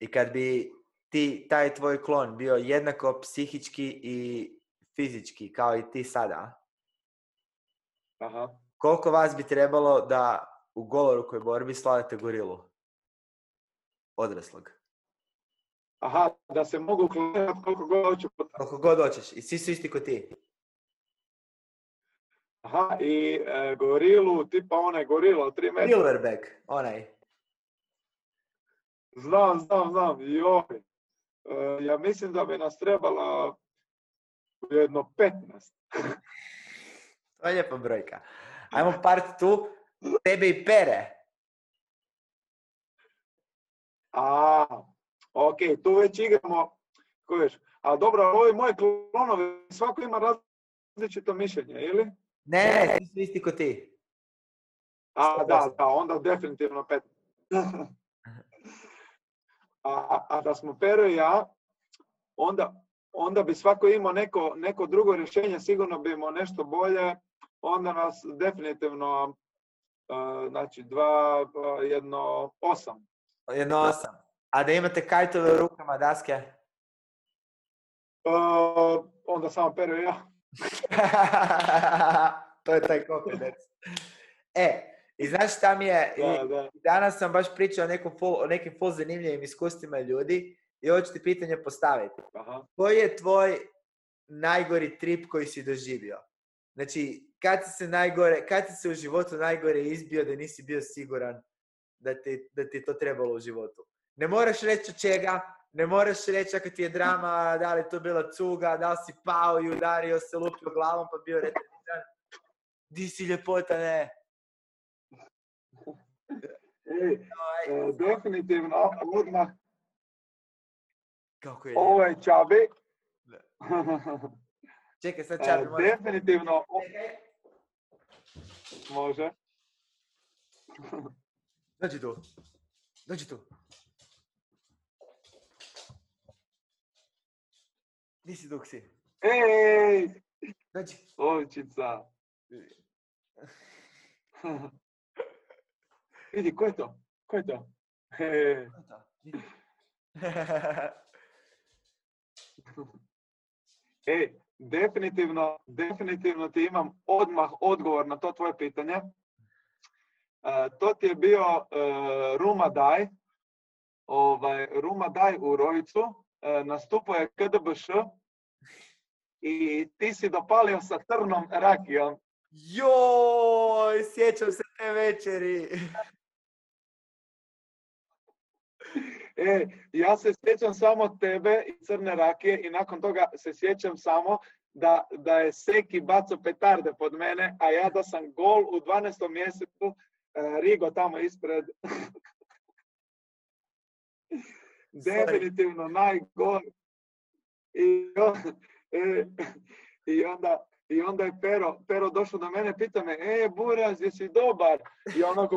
i kad bi ti, taj tvoj klon bio jednako psihički i fizički kao i ti sada, Aha. koliko vas bi trebalo da u golorukoj borbi slavite gorilu? Odraslog. Aha, da se mogu klonirati koliko god hoću. Koliko god hoćeš. I svi su isti ko ti. Aha, i e, gorilu, tipa onaj gorila od 3 metra. Silverback, onaj. Znam, znam, znam. Joj. E, ja mislim da bi nas trebalo jedno 15. To je lijepa brojka. Ajmo part tu, tebe i pere. A, ok, tu već igramo. Kojiš, a dobro, ovi moji klonovi, svako ima različito mišljenje, ili? Ne, ne, svi su isti ko ti. A, da, da, onda definitivno pet. a, a da smo Pero i ja, onda, onda bi svako imao neko, neko drugo rješenje, sigurno bi imao nešto bolje, onda nas definitivno, e, znači dva, pa jedno osam. Jedno osam. A da imate kajtove u rukama, daske? E, onda samo Pero i ja. to je taj confidence. E, i znaš šta mi je, Da, da. danas sam baš pričao o, nekom o nekim full zanimljivim iskustvima ljudi i hoću ti pitanje postaviti. Aha. Koji je tvoj najgori trip koji si doživio? Znači, kad si se najgore, kad si se u životu najgore izbio da nisi bio siguran da ti, da ti je to trebalo u životu. Ne moraš reći od čega, ne moraš reći ako ti je drama, da li je to bila cuga, da li si pao i udario se, lupio glavom pa bio retardiran. Di si ljepota, ne. Ej, e, definitivno, odmah, Kako je ovo je Čabi. Čekaj, sad E, čabi, može. definitivno, Čekaj. može. Dođi tu. Dođi tu. Di si dok si? Ej, Dođi. Ovčica. Vidi, ko je to? Ko je to? E, definitivno, definitivno ti imam odmah odgovor na to tvoje pitanje. E, to ti je bio e, Ruma Daj, ovaj, Ruma Daj u Rojicu, e, nastupao je KDBŠ i ti si dopalio sa trnom rakijom. Joj, sjećam se te večeri. E, ja se sjećam samo tebe i crne rakije i nakon toga se sjećam samo da, da je Seki bacio petarde pod mene, a ja da sam gol u 12. mjesecu e, Rigo tamo ispred. Definitivno najgor. I, e, i onda i onda je Pero, Pero došao do mene, pita me, e, Buraz, jesi dobar? I onako.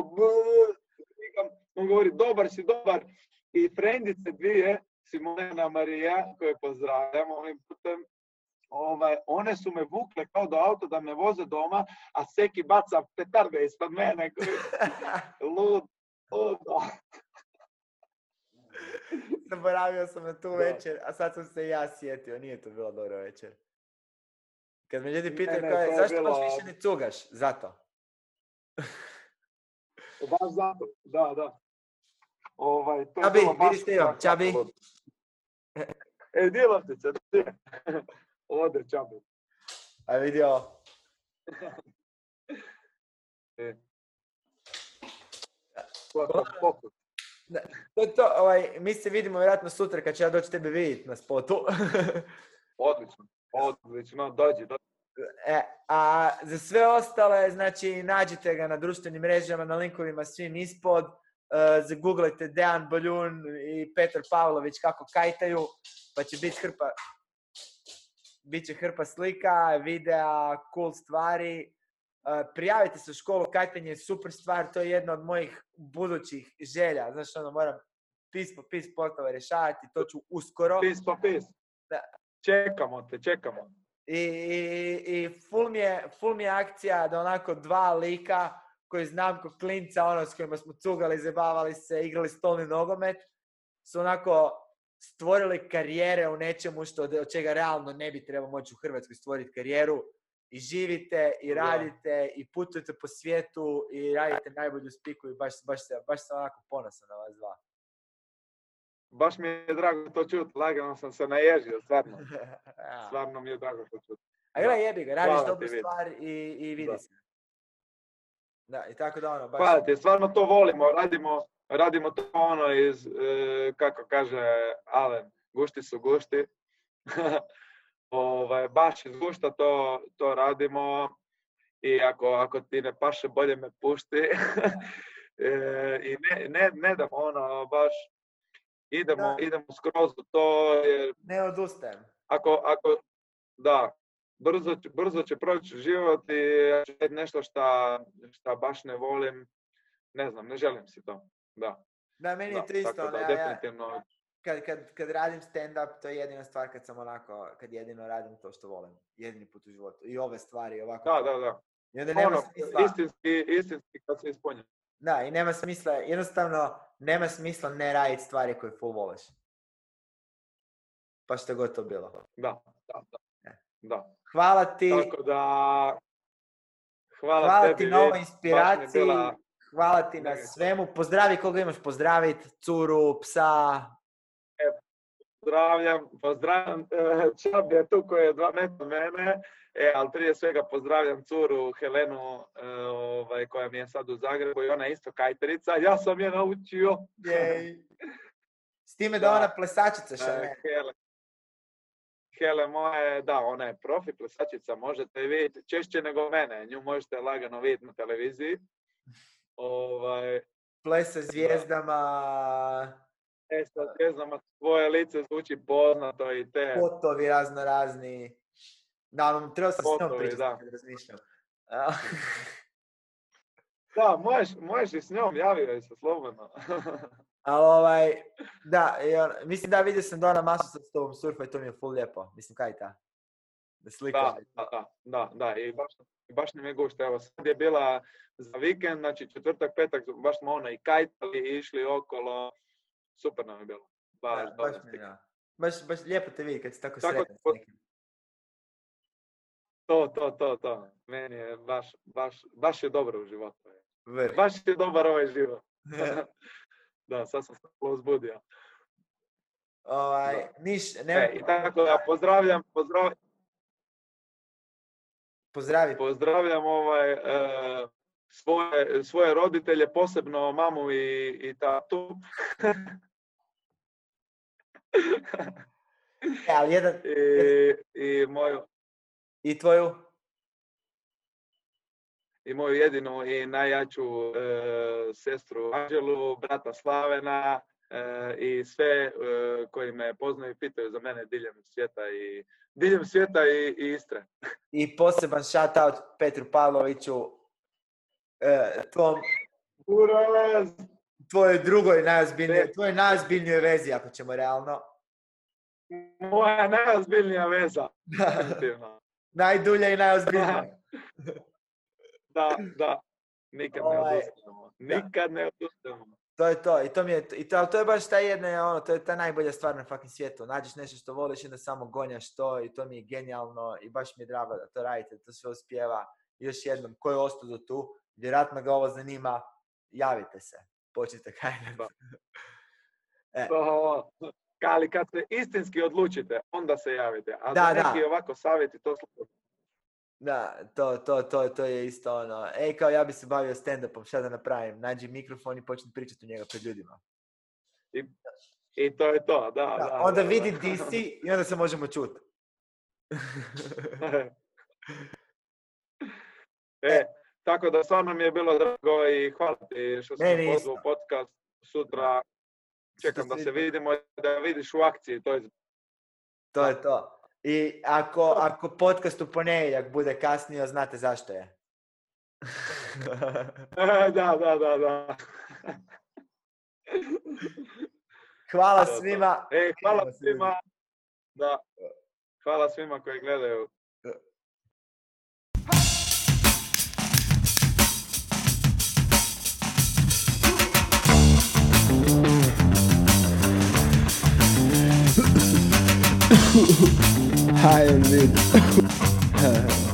Vikam, on govori, dobar si, dobar. I frendice dvije, Simona Marija, koje pozdravljam ovim putem, ovaj, one su me vukle kao do auto da me voze doma, a Seki baca petarde ispod mene. Lud, ludo. Zaboravio sam na tu Da. večer, a sad sam se ja sjetio, nije to bila dobra večer. Kad me ljudi pitaju ne, kao, to je zašto baš bilo- više ne cugaš? Zato. Baš zato, da, da. Ovaj, to je Čabi, vidi Stevo, tako Čabi. E, di loptica, di? Ode, Čabi. A vidio, E. Svaka pokus. to je to, ovaj, mi se vidimo vjerojatno sutra kad ću ja doći tebe vidjeti na spotu. Odlično, odlično, dođi, dođi. E, a za sve ostale, znači, nađite ga na društvenim mrežama, na linkovima svim ispod. Uh, zaguglajte Dejan Baljun i Petar Pavlović kako kajtaju, pa će biti hrpa, bit će hrpa slika, videa, cool stvari. Uh, prijavite se u školu, kajtanje je super stvar, to je jedna od mojih budućih želja. Znaš, ono, moram pis po pis poslova rješavati, to ću uskoro. Pis po pis. Da. Čekamo te, čekamo. I, i, i full, mi je, full mi je akcija da onako dva lika koji znam ko klinca, ono s kojima smo cugali, zabavali se, igrali stolni nogomet, su onako stvorili karijere u nečemu što od čega realno ne bi trebao moći u Hrvatskoj stvoriti karijeru. I živite, i radite, i putujete po svijetu, i radite najbolju spiku i baš, baš, se, baš sam onako ponosan na vas dva. Baš mi je drago to čuti, lagano sam se naježio, stvarno. Stvarno mi je drago to čuti. A gle, jebi ga, radiš dobru stvar i, i vidi Da. se. Da, i tako da ono, baš... Hvala ti, stvarno to volimo, radimo, radimo to ono iz, e, kako kaže Alen, gušti su gušti. ovaj, baš iz gušta to, to radimo i ako, ako ti ne paše bolje me pušti. E, I ne, ne, ne damo ono, baš idemo, Da. idemo skroz u to jer Ne odustajem. ako, ako, da, brzo, brzo će proći život i nešto šta, šta baš ne volim, ne znam, ne želim si to, da. Da, meni da, je to isto, da, ja- ja- definitivno, kad, kad, kad radim stand-up, to je jedina stvar kad sam onako, kad jedino radim to što volim. Jedini put u životu. I ove stvari ovako. da, da, da. I onda nema Ono, smisla, istinski, istinski kad se ispunja. da, i nema smisla, jednostavno, nema smisla ne raditi stvari koje full voliš. Pa što god to bilo. Da, da, da. E. da. Hvala ti, Tako da, hvala, hvala tebi, ti na ovoj inspiraciji, bila- hvala ti na svemu. Pozdravi koga imaš pozdravit, curu, psa. Pozdravljam, pozdravljam, e, Čab je tu koji je dva metra mene, e, ali prije svega pozdravljam curu Helenu e, ovaj, koja mi je sad u Zagrebu i ona je isto kajterica, ja sam je naučio. Jej. S time da Da. ona plesačica što E. Hele, moje, da, ona je profi plesačica, možete je vidjeti češće nego mene, nju možete lagano vidjeti na televiziji. Ovaj, Plesa zvijezdama, e, sad ne znam, tvoje lice zvuči poznato i te potovi razno razni. Da, ono, trebao sam s njom pričati da. razmišljam. Da, možeš, možeš i s njom, javio je se slobodno. Ali ovaj, da, i on, mislim da vidio sam da ona masu sad s tobom surfa i to mi je full lijepo. Mislim, kaj ta? Da slika. da, da, da, da, i baš, baš nam je gušta. Evo, sad je bila za vikend, znači četvrtak, petak, baš smo ono i kajtali i išli okolo. Super nam je bilo. Baš, Da, baš, mi da. baš, baš lijepo te vidi kad si tako Tako sretan po-. To, to, to, to. Meni je baš, baš, baš je dobro u životu. Vrh. Baš je dobar ovaj život. da, sad sam se uzbudio. ovaj, niš, ne, E, I tako da pozdravljam, pozdrav, pozdravi. pozdravljam ovaj, e, svoje, svoje roditelje, posebno mamu i, i tatu. E, ali jedan, I, i, moju, i tvoju, I moju jedinu i najjaču e, sestru Anđelu, brata Slavena e, i sve e, koji me poznaju i pitaju za mene diljem svijeta i diljem svijeta i, i Istre. i poseban shout out Petru Pavloviću, tvom, Uraz! tvojoj drugoj najozbiljnijoj, tvojoj najozbiljnijoj vezi, ako ćemo realno. Moja najozbiljnija veza. Najdulja i najozbiljnija. Da, da. Nikad ne Ovaj, odustajemo. Nikad ne odustajemo. To je to, i to mi je, i to, to je baš ta jedna, ono, to je ta najbolja stvar na fucking svijetu. Nađeš nešto što voliš i onda samo gonjaš to i to mi je genijalno i baš mi je drago da to radite, da to sve uspijeva. I Još jednom, ko je ostao tu, vjerojatno ga ovo zanima, javite se, počnite kaj. E. To, ali kad se istinski odlučite, onda se javite. A Da, za da. neki ovako savjeti, to slobodno. Da, to, to, to, to je isto ono, ej kao ja bi se bavio stand-upom, šta da napravim? Nađi mikrofon i počni pričati u njega pred ljudima. I to je to, da, Da, da. onda da, vidi di si i onda se možemo čuti. e, tako da stvarno mi je bilo drago i hvala ti što me isto. pozvao podcast. Sutra čekam da si- se vidimo i da vidiš u akciji. To je To je to. I ako, ako podcast u ponedjeljak bude kasnio, znate zašto je. da, da, da, da. Hvala svima. E, hvala svima. Da. Hvala svima koji gledaju. High and mid.